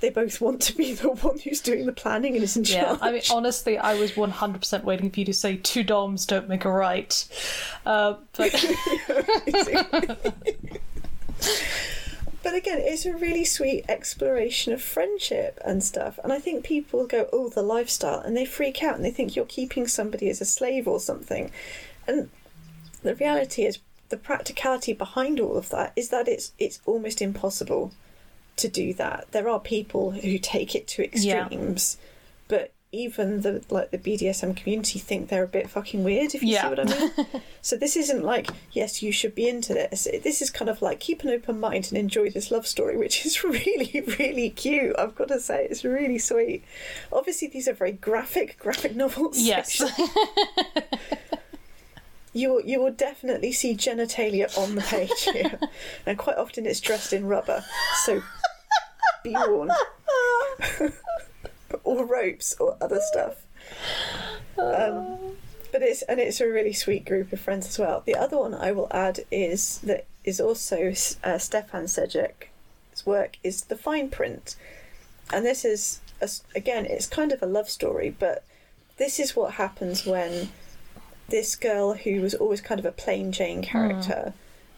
they both want to be the one who's doing the planning and is in Yeah. I mean, honestly, I was 100% waiting for you to say two doms don't make a right. Uh, but But again, it's a really sweet exploration of friendship and stuff. And I think people go, oh, the lifestyle, and they freak out and they think you're keeping somebody as a slave or something. And the reality is, the practicality behind all of that is that it's it's almost impossible to do that. There are people who take it to Yeah. extremes, but even the like the BDSM community think they're a bit fucking weird if you Yeah. see what I mean. so this isn't like yes you should be into this. This is kind of like keep an open mind and enjoy this love story, which is really really cute. I've got to say it's really sweet. Obviously these are very graphic graphic novels. yes. You will, you will definitely see genitalia on the page here, and quite often it's dressed in rubber. So be warned, or ropes or other stuff. Um, but it's and it's a really sweet group of friends as well. The other one I will add is that is also uh, Stefan Sejic's work is the fine print, and this is a again it's kind of a love story, but this is what happens when this girl who was always kind of a plain Jane character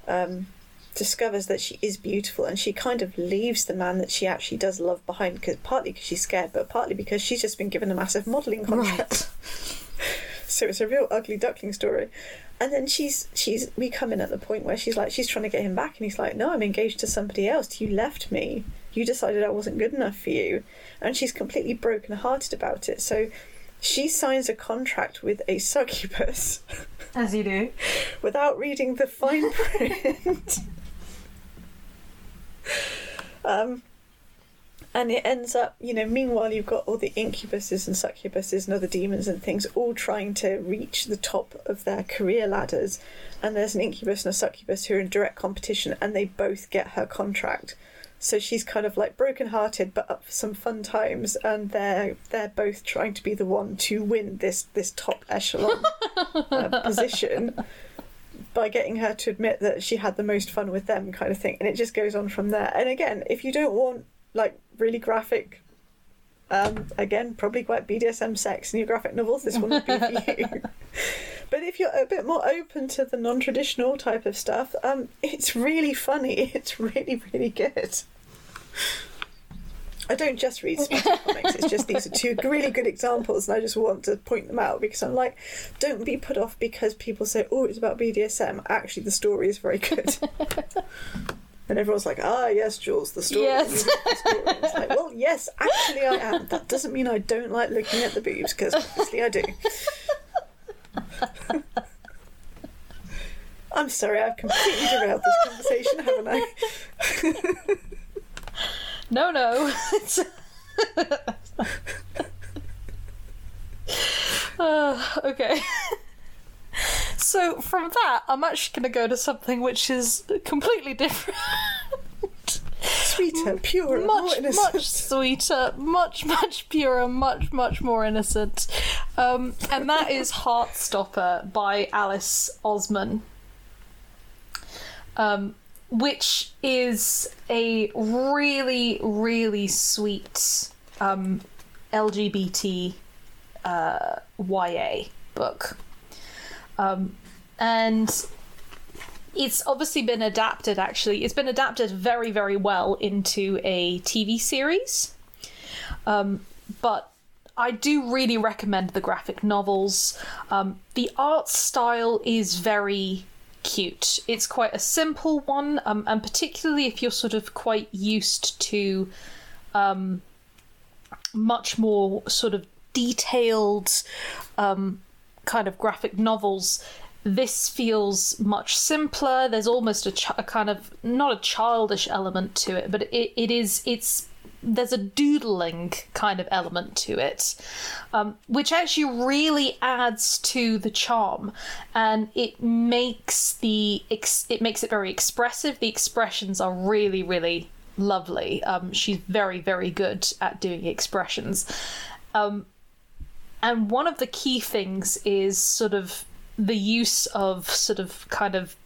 um, discovers that she is beautiful and she kind of leaves the man that she actually does love behind because partly because she's scared but partly because she's just been given a massive modelling contract. So it's a real ugly duckling story. And then she's she's we come in at the point where she's like she's trying to get him back and he's like no i'm engaged to somebody else. You left me. You decided i wasn't good enough for you. And she's completely broken hearted about it. So she signs a contract with a succubus As you do. without reading the fine print. um, and it ends up, you know, meanwhile, you've got all the incubuses and succubuses and other demons and things all trying to reach the top of their career ladders. And there's an incubus and a succubus who are in direct competition, and they both get her contract. So she's kind of like broken-hearted, but up for some fun times, and they're they're both trying to be the one to win this this top echelon uh, position by getting her to admit that she had the most fun with them, kind of thing. And it just goes on from there. And again, if you don't want like really graphic, um, again, probably quite BDSM sex in your graphic novels, this one would be for you. But if you're a bit more open to the non-traditional type of stuff, um, it's really funny. It's really, really good. I don't just read Smarty comics. It's just these are two really good examples, and I just want to point them out because I'm like, don't be put off because people say, "Oh, it's about BDSM." Actually, the story is very good. And everyone's like, ah, yes, Jules, the story. Yes. the story. It's like, well, yes, actually I am. That doesn't mean I don't like looking at the boobs, because obviously I do. I'm sorry, I've completely derailed this conversation, haven't I? No, no. Uh, okay. so from that, I'm actually going to go to something which is completely different. Sweeter, purer, more much, innocent. much sweeter, much, much purer, much, much more innocent. Um, and that is Heartstopper by Alice Oseman. Um, which is a really, really sweet um, LGBT uh, YA book. Um, and it's obviously been adapted, actually. It's been adapted very, very well into a TV series. Um, but I do really recommend the graphic novels. Um, the art style is very cute. It's quite a simple one, um, and particularly if you're sort of quite used to um, much more sort of detailed um, kind of graphic novels. This feels much simpler. There's almost a, ch- a kind of not a childish element to it, but it, it is it's there's a doodling kind of element to it, um, which actually really adds to the charm, and it makes the ex- it makes it very expressive. The expressions are really really lovely. Um, she's very very good at doing expressions, um, and one of the key things is sort of the use of sort of kind of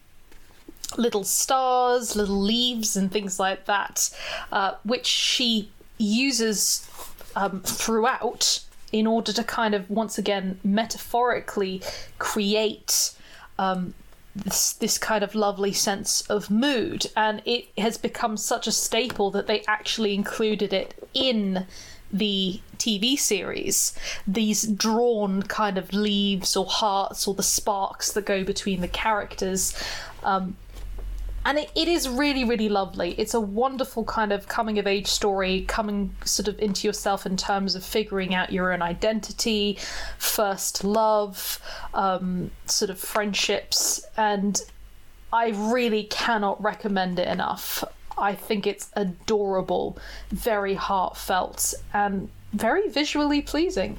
little stars, little leaves, and things like that, uh, which she uses um, throughout in order to kind of once again metaphorically create um, this this kind of lovely sense of mood, and it has become such a staple that they actually included it in the TV series. These drawn kind of leaves or hearts or the sparks that go between the characters. Um, and it, it is really really lovely it's a wonderful kind of coming of age story coming sort of into yourself in terms of figuring out your own identity first love um, sort of friendships and i really cannot recommend it enough i think it's adorable very heartfelt and very visually pleasing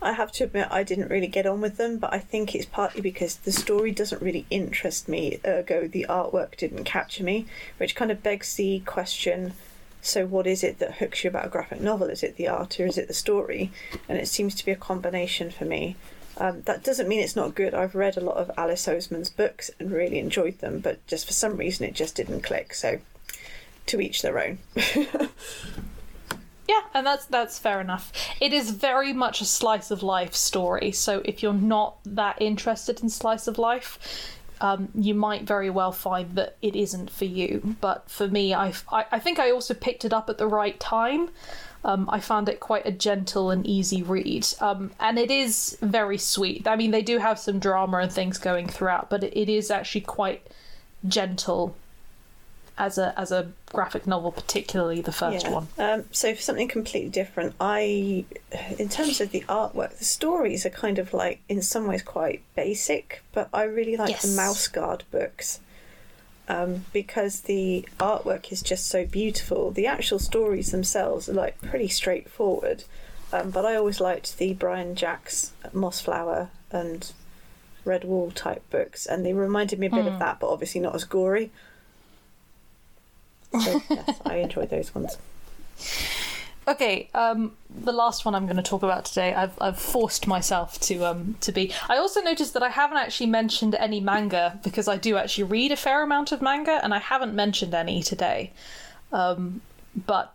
I have to admit, I didn't really get on with them, but I think it's partly because the story doesn't really interest me, ergo, the artwork didn't capture me, which kind of begs the question so, what is it that hooks you about a graphic novel? Is it the art or is it the story? And it seems to be a combination for me. Um, that doesn't mean it's not good. I've read a lot of Alice Oseman's books and really enjoyed them, but just for some reason it just didn't click. So, to each their own. Yeah, and that's that's fair enough. It is very much a slice of life story. So if you're not that interested in slice of life, um, you might very well find that it isn't for you. But for me, I, I, I think I also picked it up at the right time. Um, I found it quite a gentle and easy read, um, and it is very sweet. I mean, they do have some drama and things going throughout, but it, it is actually quite gentle as a as a graphic novel, particularly the first Yeah. one. Um, so for something completely different, I, in terms of the artwork, the stories are kind of like in some ways quite basic, but I really like Yes. the Mouse Guard books. Um, because the artwork is just so beautiful. The actual stories themselves are like pretty straightforward, um, but I always liked the Brian Jacques Mossflower and Redwall type books, and they reminded me a bit of that, but obviously not as gory. So yes, I enjoy those ones. Okay, um, the last one I'm going to talk about today, I've I've forced myself to um to be. I also noticed that I haven't actually mentioned any manga because I do actually read a fair amount of manga, and I haven't mentioned any today. Um, but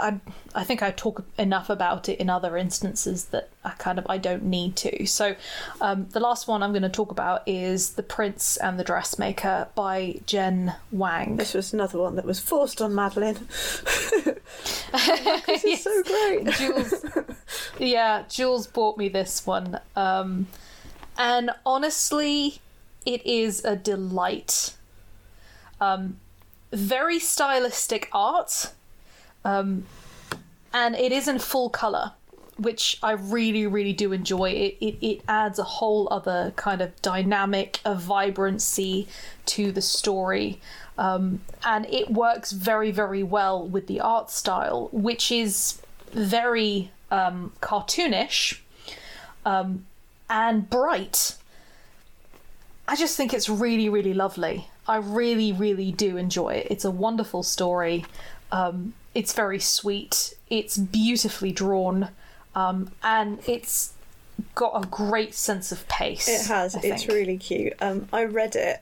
I I think I talk enough about it in other instances that I kind of I don't need to. So um, the last one I'm going to talk about is The Prince and the Dressmaker by Jen Wang. This was another one that was forced on Madeleine. this is so great. Jules, yeah, Jules bought me this one, um, and honestly, it is a delight. Um, very stylistic art, um, and it is in full color, which I really, really do enjoy. It, it it adds a whole other kind of dynamic, a vibrancy to the story. Um, and it works very, very well with the art style, which is very um, cartoonish um, and bright. I just think it's really, really lovely. I really, really do enjoy it. It's a wonderful story. Um, it's very sweet. It's beautifully drawn, um, and it's got a great sense of pace. It has. I It's think. really cute. Um, I read it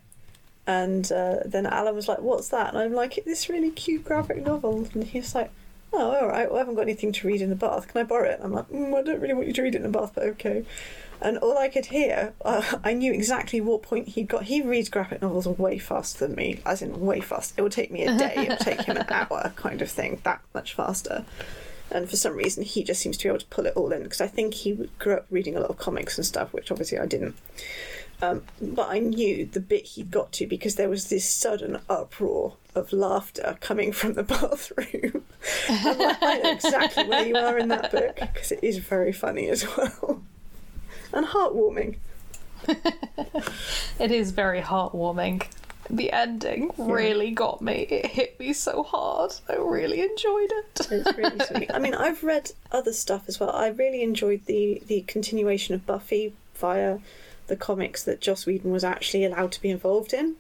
And uh, then Alan was like, "What's that?" And I'm like, "This really cute graphic novel." And he's like, "Oh, all right. Well, I haven't got anything to read in the bath. Can I borrow it?" And I'm like, mm, "I don't really want you to read it in the bath, but okay." And all I could hear, uh, I knew exactly what point he got. He reads graphic novels way faster than me, as in way fast. It would take me a day. it would take him an hour, kind of thing. That much faster. And for some reason, he just seems to be able to pull it all in because I think he grew up reading a lot of comics and stuff, which obviously I didn't. Um, but I knew the bit he'd got to because there was this sudden uproar of laughter coming from the bathroom. I'm like, I know exactly where you are in that book because it is very funny as well and heartwarming. it is very heartwarming. The ending really got me. It hit me so hard. I really enjoyed it. it's really sweet. I mean, I've read other stuff as well. I really enjoyed the the continuation of Buffy via the comics that Joss Whedon was actually allowed to be involved in.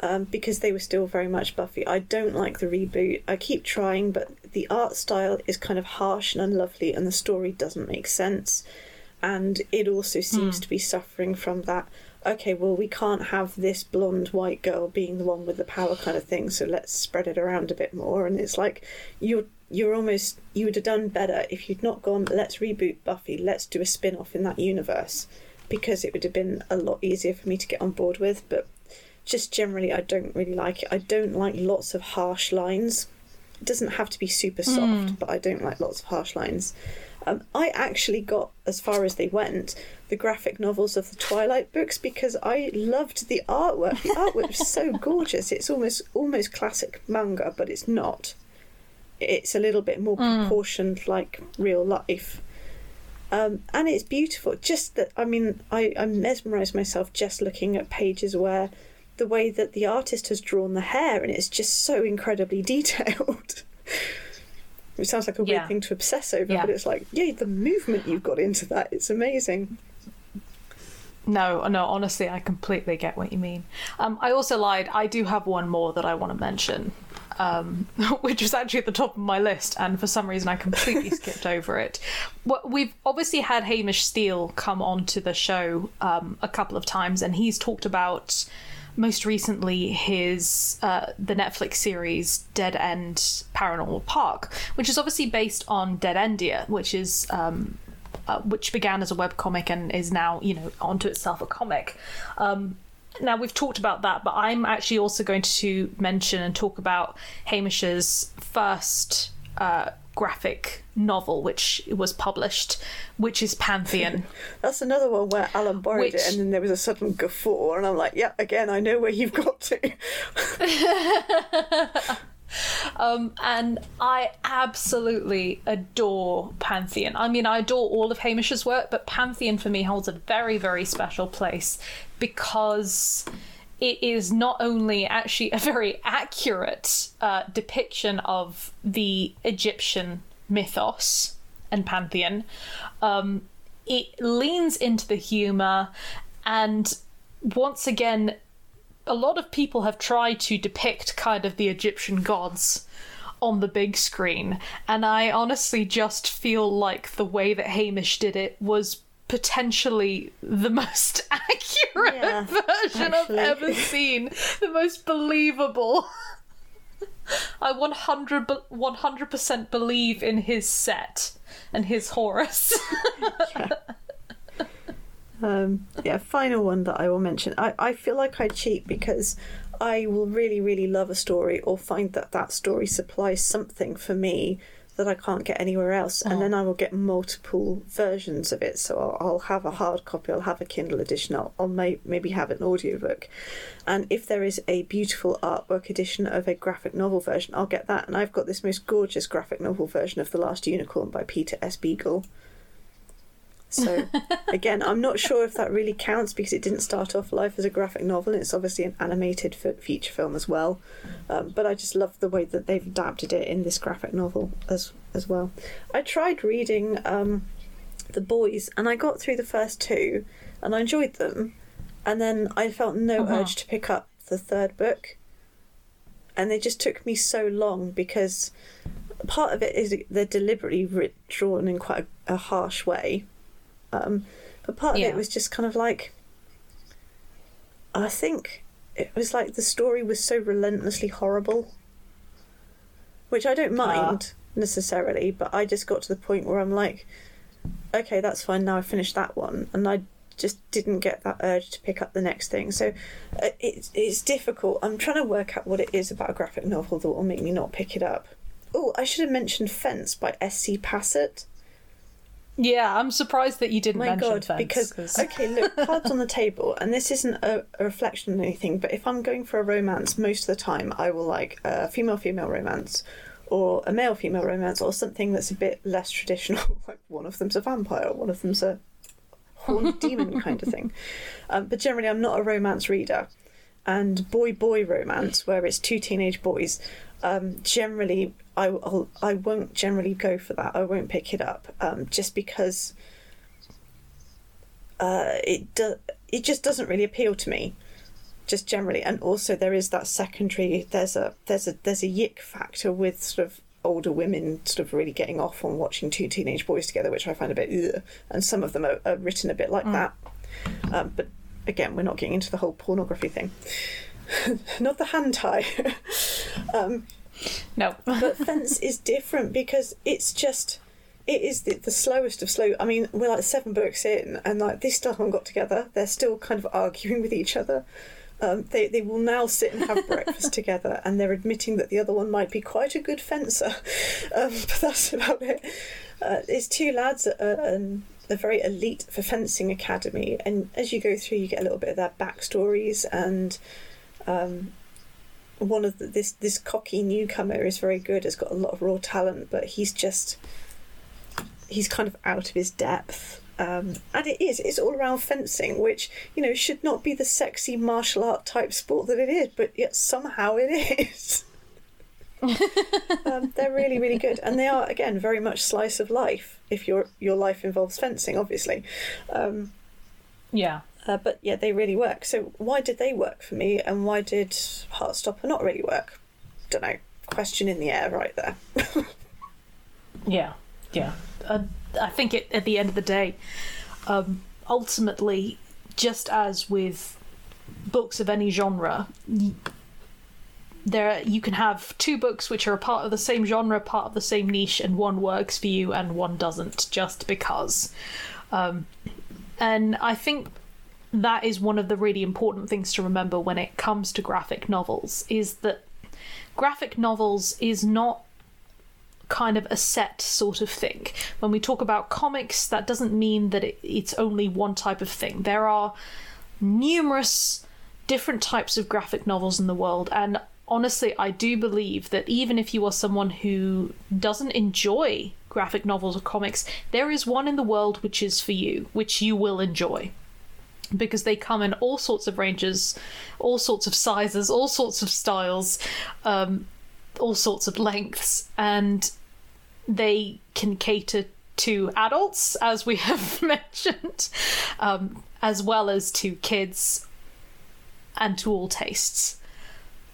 Um, because they were still very much Buffy. I don't like the reboot. I keep trying, but the art style is kind of harsh and unlovely, and the story doesn't make sense and it also seems mm. to be suffering from that okay well we can't have this blonde white girl being the one with the power kind of thing so let's spread it around a bit more. And it's like you're you're almost you would have done better if you'd not gone let's reboot buffy. Let's do a spin-off in that universe because it would have been a lot easier for me to get on board with. But just generally i don't really like it. I don't like lots of harsh lines. It doesn't have to be super soft mm. but i don't like lots of harsh lines um, I actually got as far as they went the graphic novels of the Twilight books because I loved the artwork. The artwork was so gorgeous. It's almost almost classic manga, but it's not. It's a little bit more mm. proportioned, like real life. Um, and it's beautiful. Just that, I mean, I, I mesmerised myself just looking at pages where the way that the artist has drawn the hair, and it's just so incredibly detailed. It sounds like a weird yeah. thing to obsess over, yeah. but it's like, yeah, the movement you've got into that, it's amazing. No, no, honestly, I completely get what you mean. Um, I also lied. I do have one more that I want to mention, um, which is actually at the top of my list, and for some reason I completely skipped over it. We've obviously had Hamish Steele come onto the show um, a couple of times, and he's talked about most recently his uh, the Netflix series Dead End Paranormal Park, which is obviously based on DeadEndia, which is um, uh, which began as a web comic and is now you know onto itself a comic. Um, now we've talked about that, but I'm actually also going to mention and talk about Hamish's first uh, graphic novel which was published, which is Pantheon. That's another one where Alan borrowed which... it and then there was a sudden guffaw, and I'm like, yeah, again, I know where you've got to. Um, and I absolutely adore Pantheon. I mean, I adore all of Hamish's work, but Pantheon for me holds a very, very special place because it is not only actually a very accurate uh, depiction of the Egyptian mythos and pantheon, um, it leans into the humor and once again a lot of people have tried to depict kind of the Egyptian gods on the big screen, and I honestly just feel like the way that Hamish did it was potentially the most accurate yeah, version actually. I've ever seen. The most believable. I 100 100% believe in his Set and his Horus. yeah. Um, yeah, final one that I will mention. I, I feel like I cheat because I will really, really love a story or find that that story supplies something for me that I can't get anywhere else, and oh. then oh. I will get multiple versions of it. So I'll, I'll have a hard copy, I'll have a Kindle edition, I'll, I'll may, maybe have an audiobook. And if there is a beautiful artwork edition of a graphic novel version, I'll get that. And I've got this most gorgeous graphic novel version of The Last Unicorn by Peter S. Beagle. So again, I'm not sure if that really counts because it didn't start off life as a graphic novel. It's obviously an animated feature film as well, um, but I just love the way that they've adapted it in this graphic novel as as well. I tried reading um, the boys, and I got through the first two, and I enjoyed them, and then I felt no uh-huh. urge to pick up the third book, and they just took me so long because part of it is they're deliberately drawn in quite a, a harsh way um, but part of yeah. it was just kind of like, I think it was like the story was so relentlessly horrible, which I don't mind necessarily, but I just got to the point where I'm like, okay, that's fine. Now I finished that one, and I just didn't get that urge to pick up the next thing. So uh, it's it's difficult. I'm trying to work out what it is about a graphic novel that will make me not pick it up. Oh, I should have mentioned Fence by S.C. Pacat. Yeah, I'm surprised that you didn't My mention God, Fence, because 'cause- okay, look, cards on the table, and this isn't a, a reflection on anything. But if I'm going for a romance, most of the time I will like a female-female romance, or a male-female romance, or something that's a bit less traditional. Like one of them's a vampire, one of them's a horned demon kind of thing. Um, but generally, I'm not a romance reader, and boy-boy romance, where it's two teenage boys, um, generally I I'll, I won't generally go for that. I won't pick it up, um, just because uh, it do, it just doesn't really appeal to me, just generally. And also there is that secondary. There's a there's a there's a yick factor with sort of older women sort of really getting off on watching two teenage boys together, which I find a bit ugh. And some of them are, are written a bit like that. Um, but again, we're not getting into the whole pornography thing. not the hentai. um, no. but fence is different because it's just it is the, the slowest of slow i mean we're like seven books in and like they still haven't got together they're still kind of arguing with each other um, they, they will now sit and have breakfast together and they're admitting that the other one might be quite a good fencer um, but that's about it uh, it's two lads at a, a very elite for fencing academy and as you go through you get a little bit of their backstories and um, one of the, this this cocky newcomer is very good has got a lot of raw talent but he's just he's kind of out of his depth. Um, and it is it's all around fencing which you know should not be the sexy martial art type sport that it is but yet somehow it is. Um, they're really really good. And they are again very much slice of life if your your life involves fencing obviously. Um, Yeah. Uh, but yeah, they really work. So why did they work for me, and why did Heartstopper not really work? Don't know. Question in the air, right there. Yeah, yeah. Uh, I think it, at the end of the day, um, ultimately, just as with books of any genre, there you can have two books which are a part of the same genre, part of the same niche, and one works for you and one doesn't, just because. Um, and I think that is one of the really important things to remember when it comes to graphic novels is that graphic novels is not kind of a set sort of thing. When we talk about comics, that doesn't mean that it, it's only one type of thing. There are numerous different types of graphic novels in the world, and honestly, I do believe that even if you are someone who doesn't enjoy graphic novels or comics, there is one in the world which is for you, which you will enjoy because they come in all sorts of ranges, all sorts of sizes, all sorts of styles, um, all sorts of lengths, and they can cater to adults, as we have mentioned, um, as well as to kids and to all tastes.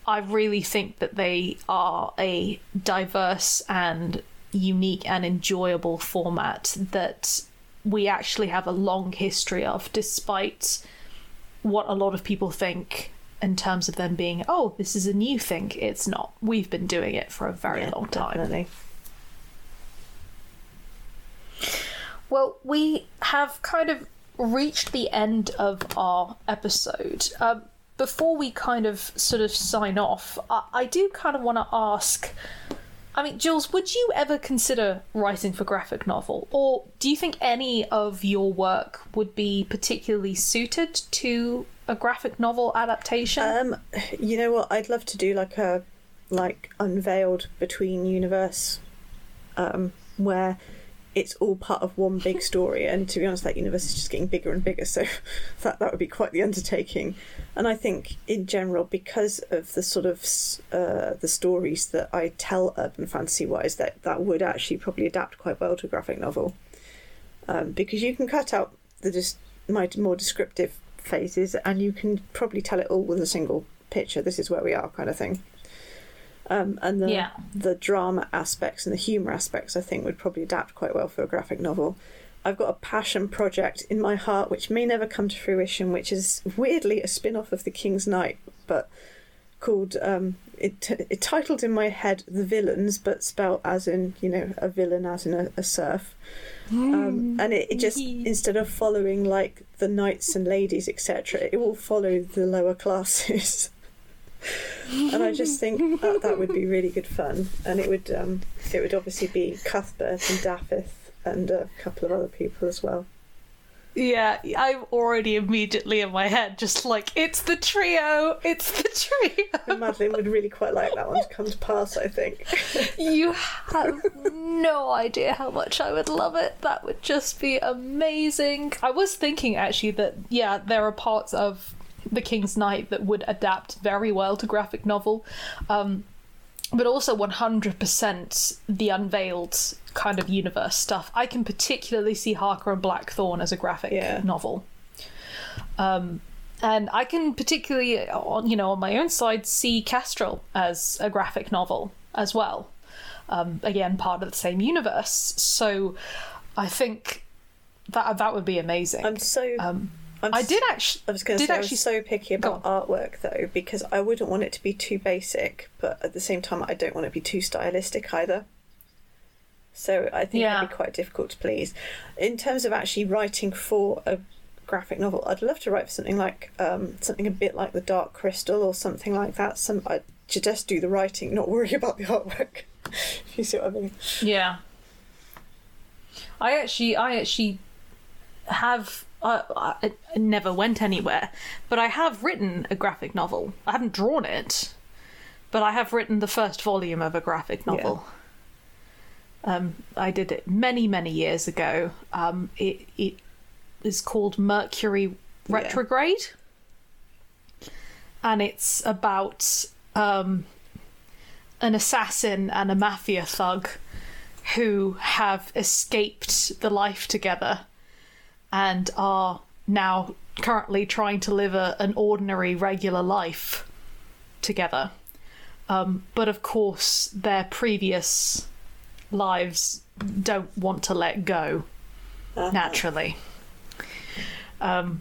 I really think that they are a diverse and unique and enjoyable format that we actually have a long history of, despite what a lot of people think in terms of them being, oh, this is a new thing. It's not. We've been doing it for a very long time. Definitely. Well, we have kind of reached the end of our episode. Um, before we kind of sort of sign off, I, I do kind of want to ask. I mean, Jules, would you ever consider writing for graphic novel, or do you think any of your work would be particularly suited to a graphic novel adaptation? Um, you know what? I'd love to do like a like unveiled between universe, um, where it's all part of one big story. And to be honest, that universe is just getting bigger and bigger. So that that would be quite the undertaking. And I think in general, because of the sort of uh, the stories that I tell urban fantasy wise, that that would actually probably adapt quite well to a graphic novel. Um, because you can cut out the just my more descriptive phases and you can probably tell it all with a single picture this is where we are kind of thing um, and the Yeah. the drama aspects and the humor aspects i think would probably adapt quite well for a graphic novel i've got a passion project in my heart which may never come to fruition which is weirdly a spin-off of the king's knight but called um, it, it titled in my head the villains, but spelt as in you know a villein as in a, a serf. Um, and it, it just instead of following like the knights and ladies etc, it will follow the lower classes. and I just think that that would be really good fun, and it would um, it would obviously be Cuthbert and Dafydd and a couple of other people as well. Yeah, I'm already immediately in my head, just like it's the trio, it's the trio. And Madeleine would really quite like that one to come to pass. I think. you have no idea how much I would love it. That would just be amazing. I was thinking actually that yeah, there are parts of the King's Knight that would adapt very well to graphic novel. Um, but also 100% the unveiled kind of universe stuff. I can particularly see Harker and Blackthorn as a graphic Yeah. novel. Um, and I can particularly, on you know, on my own side, see Kestrel as a graphic novel as well. Um, again, part of the same universe. So I think that that would be amazing. I'm so. um, I'm I did actually. I was going to say I was so picky about artwork though because I wouldn't want it to be too basic, but at the same time I don't want it to be too stylistic either. So I think Yeah. it'd be quite difficult to please. In terms of actually writing for a graphic novel, I'd love to write for something like um, something a bit like the Dark Crystal or something like that. Some I to just do the writing, not worry about the artwork. if you see what I mean. Yeah. I actually, I actually have. I, I never went anywhere, but I have written a graphic novel. I haven't drawn it, but I have written the first volume of a graphic novel. Um, I did it many, many years ago. Um, it it is called Mercury Retrograde, and it's about um, an assassin and a mafia thug who have escaped the life together and are now currently trying to live a, an ordinary, regular life together. Um, but of course, their previous lives don't want to let go naturally. Um,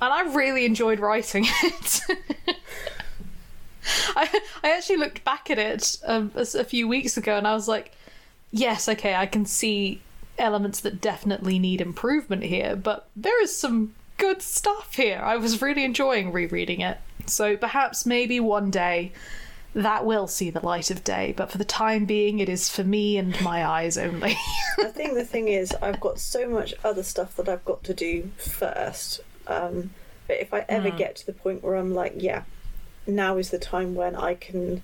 and I really enjoyed writing it. I, I actually looked back at it um, a, a few weeks ago and I was like, yes, okay, I can see elements that definitely need improvement here, but there is some good stuff here. I was really enjoying rereading it. So perhaps maybe one day that will see the light of day, but for the time being, it is for me and my eyes only. I think the thing is, I've got so much other stuff that I've got to do first. Um, but if I ever Hmm. get to the point where I'm like, yeah, now is the time when I can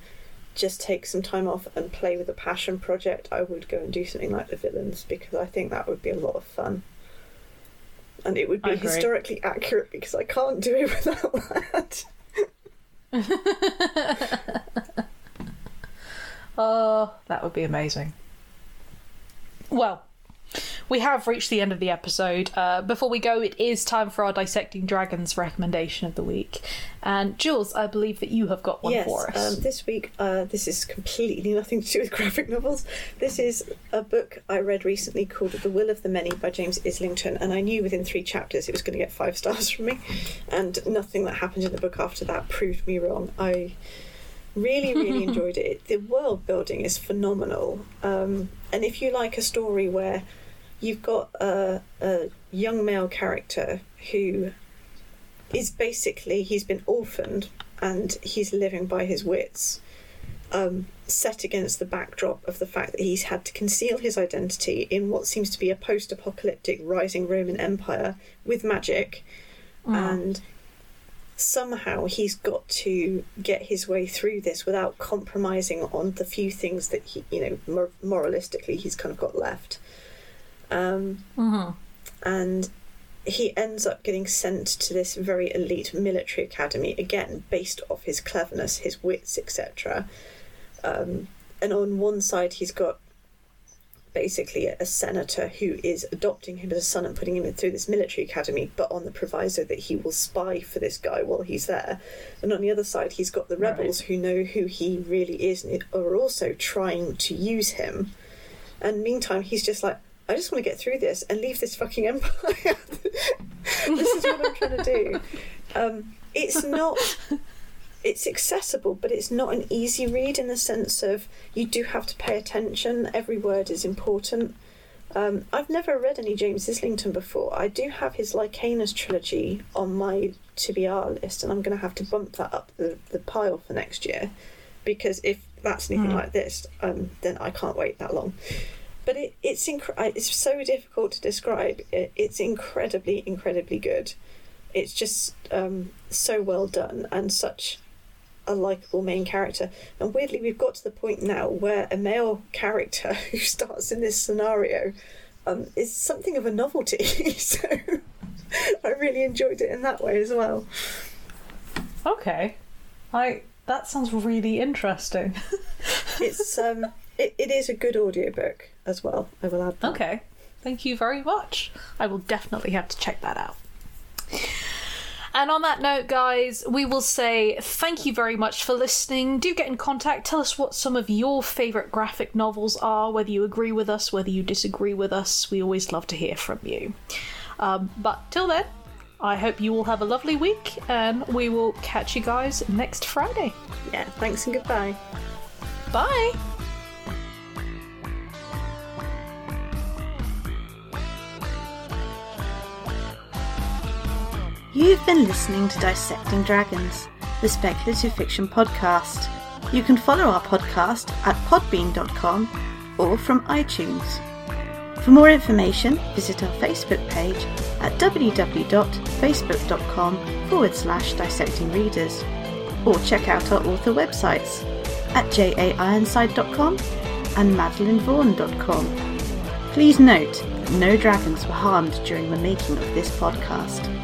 just take some time off and play with a passion project, I would go and do something like the villains because I think that would be a lot of fun. And it would be historically accurate because I can't do it without that. Oh, that would be amazing. Well, we have reached the end of the episode. Uh, before we go, it is time for our Dissecting Dragons recommendation of the week. And Jules, I believe that you have got one yes, for us. Um, this week, uh, this is completely nothing to do with graphic novels. This is a book I read recently called The Will of the Many by James Islington, and I knew within three chapters it was going to get five stars from me, and nothing that happened in the book after that proved me wrong. I really, really enjoyed it. The world building is phenomenal, um, and if you like a story where you've got a, a young male character who is basically he's been orphaned and he's living by his wits um, set against the backdrop of the fact that he's had to conceal his identity in what seems to be a post-apocalyptic rising roman empire with magic. And somehow he's got to get his way through this without compromising on the few things that he you know mor- moralistically he's kind of got left um, Mhm. and he ends up getting sent to this very elite military academy again based off his cleverness his wits etc um, and on one side he's got basically a senator who is adopting him as a son and putting him through this military academy but on the proviso that he will spy for this guy while he's there and on the other side he's got the Right. rebels who know who he really is and are also trying to use him and meantime he's just like I just want to get through this and leave this fucking empire. this is what I'm trying to do. Um, it's not. It's accessible, but it's not an easy read in the sense of you do have to pay attention. Every word is important. Um, I've never read any James Islington before. I do have his Licanius trilogy on my to be R list, and I'm going to have to bump that up the, the pile for next year because if that's anything Hmm. like this, um, then I can't wait that long. But it, it's inc- it's so difficult to describe. It, it's incredibly, incredibly good. It's just um, so well done and such a likable main character. And weirdly, we've got to the point now where a male character who starts in this scenario um, is something of a novelty. so I really enjoyed it in that way as well. Okay. I that sounds really interesting. It's um, it, it is a good audiobook as well. I will add that. okay. Thank you very much. I will definitely have to check that out. And on that note, guys, we will say thank you very much for listening. Do get in contact. Tell us what some of your favourite graphic novels are, whether you agree with us, whether you disagree with us. We always love to hear from you. Um, but till then, I hope you all have a lovely week, and we will catch you guys next Friday. Yeah. Thanks and goodbye. Bye! You've been listening to Dissecting Dragons, the speculative fiction podcast. You can follow our podcast at podbean.com or from iTunes. For more information, visit our Facebook page at www.facebook.com forward slash dissecting readers or check out our author websites at jaironside.com and madeleinevaughan.com. Please note, that no dragons were harmed during the making of this podcast.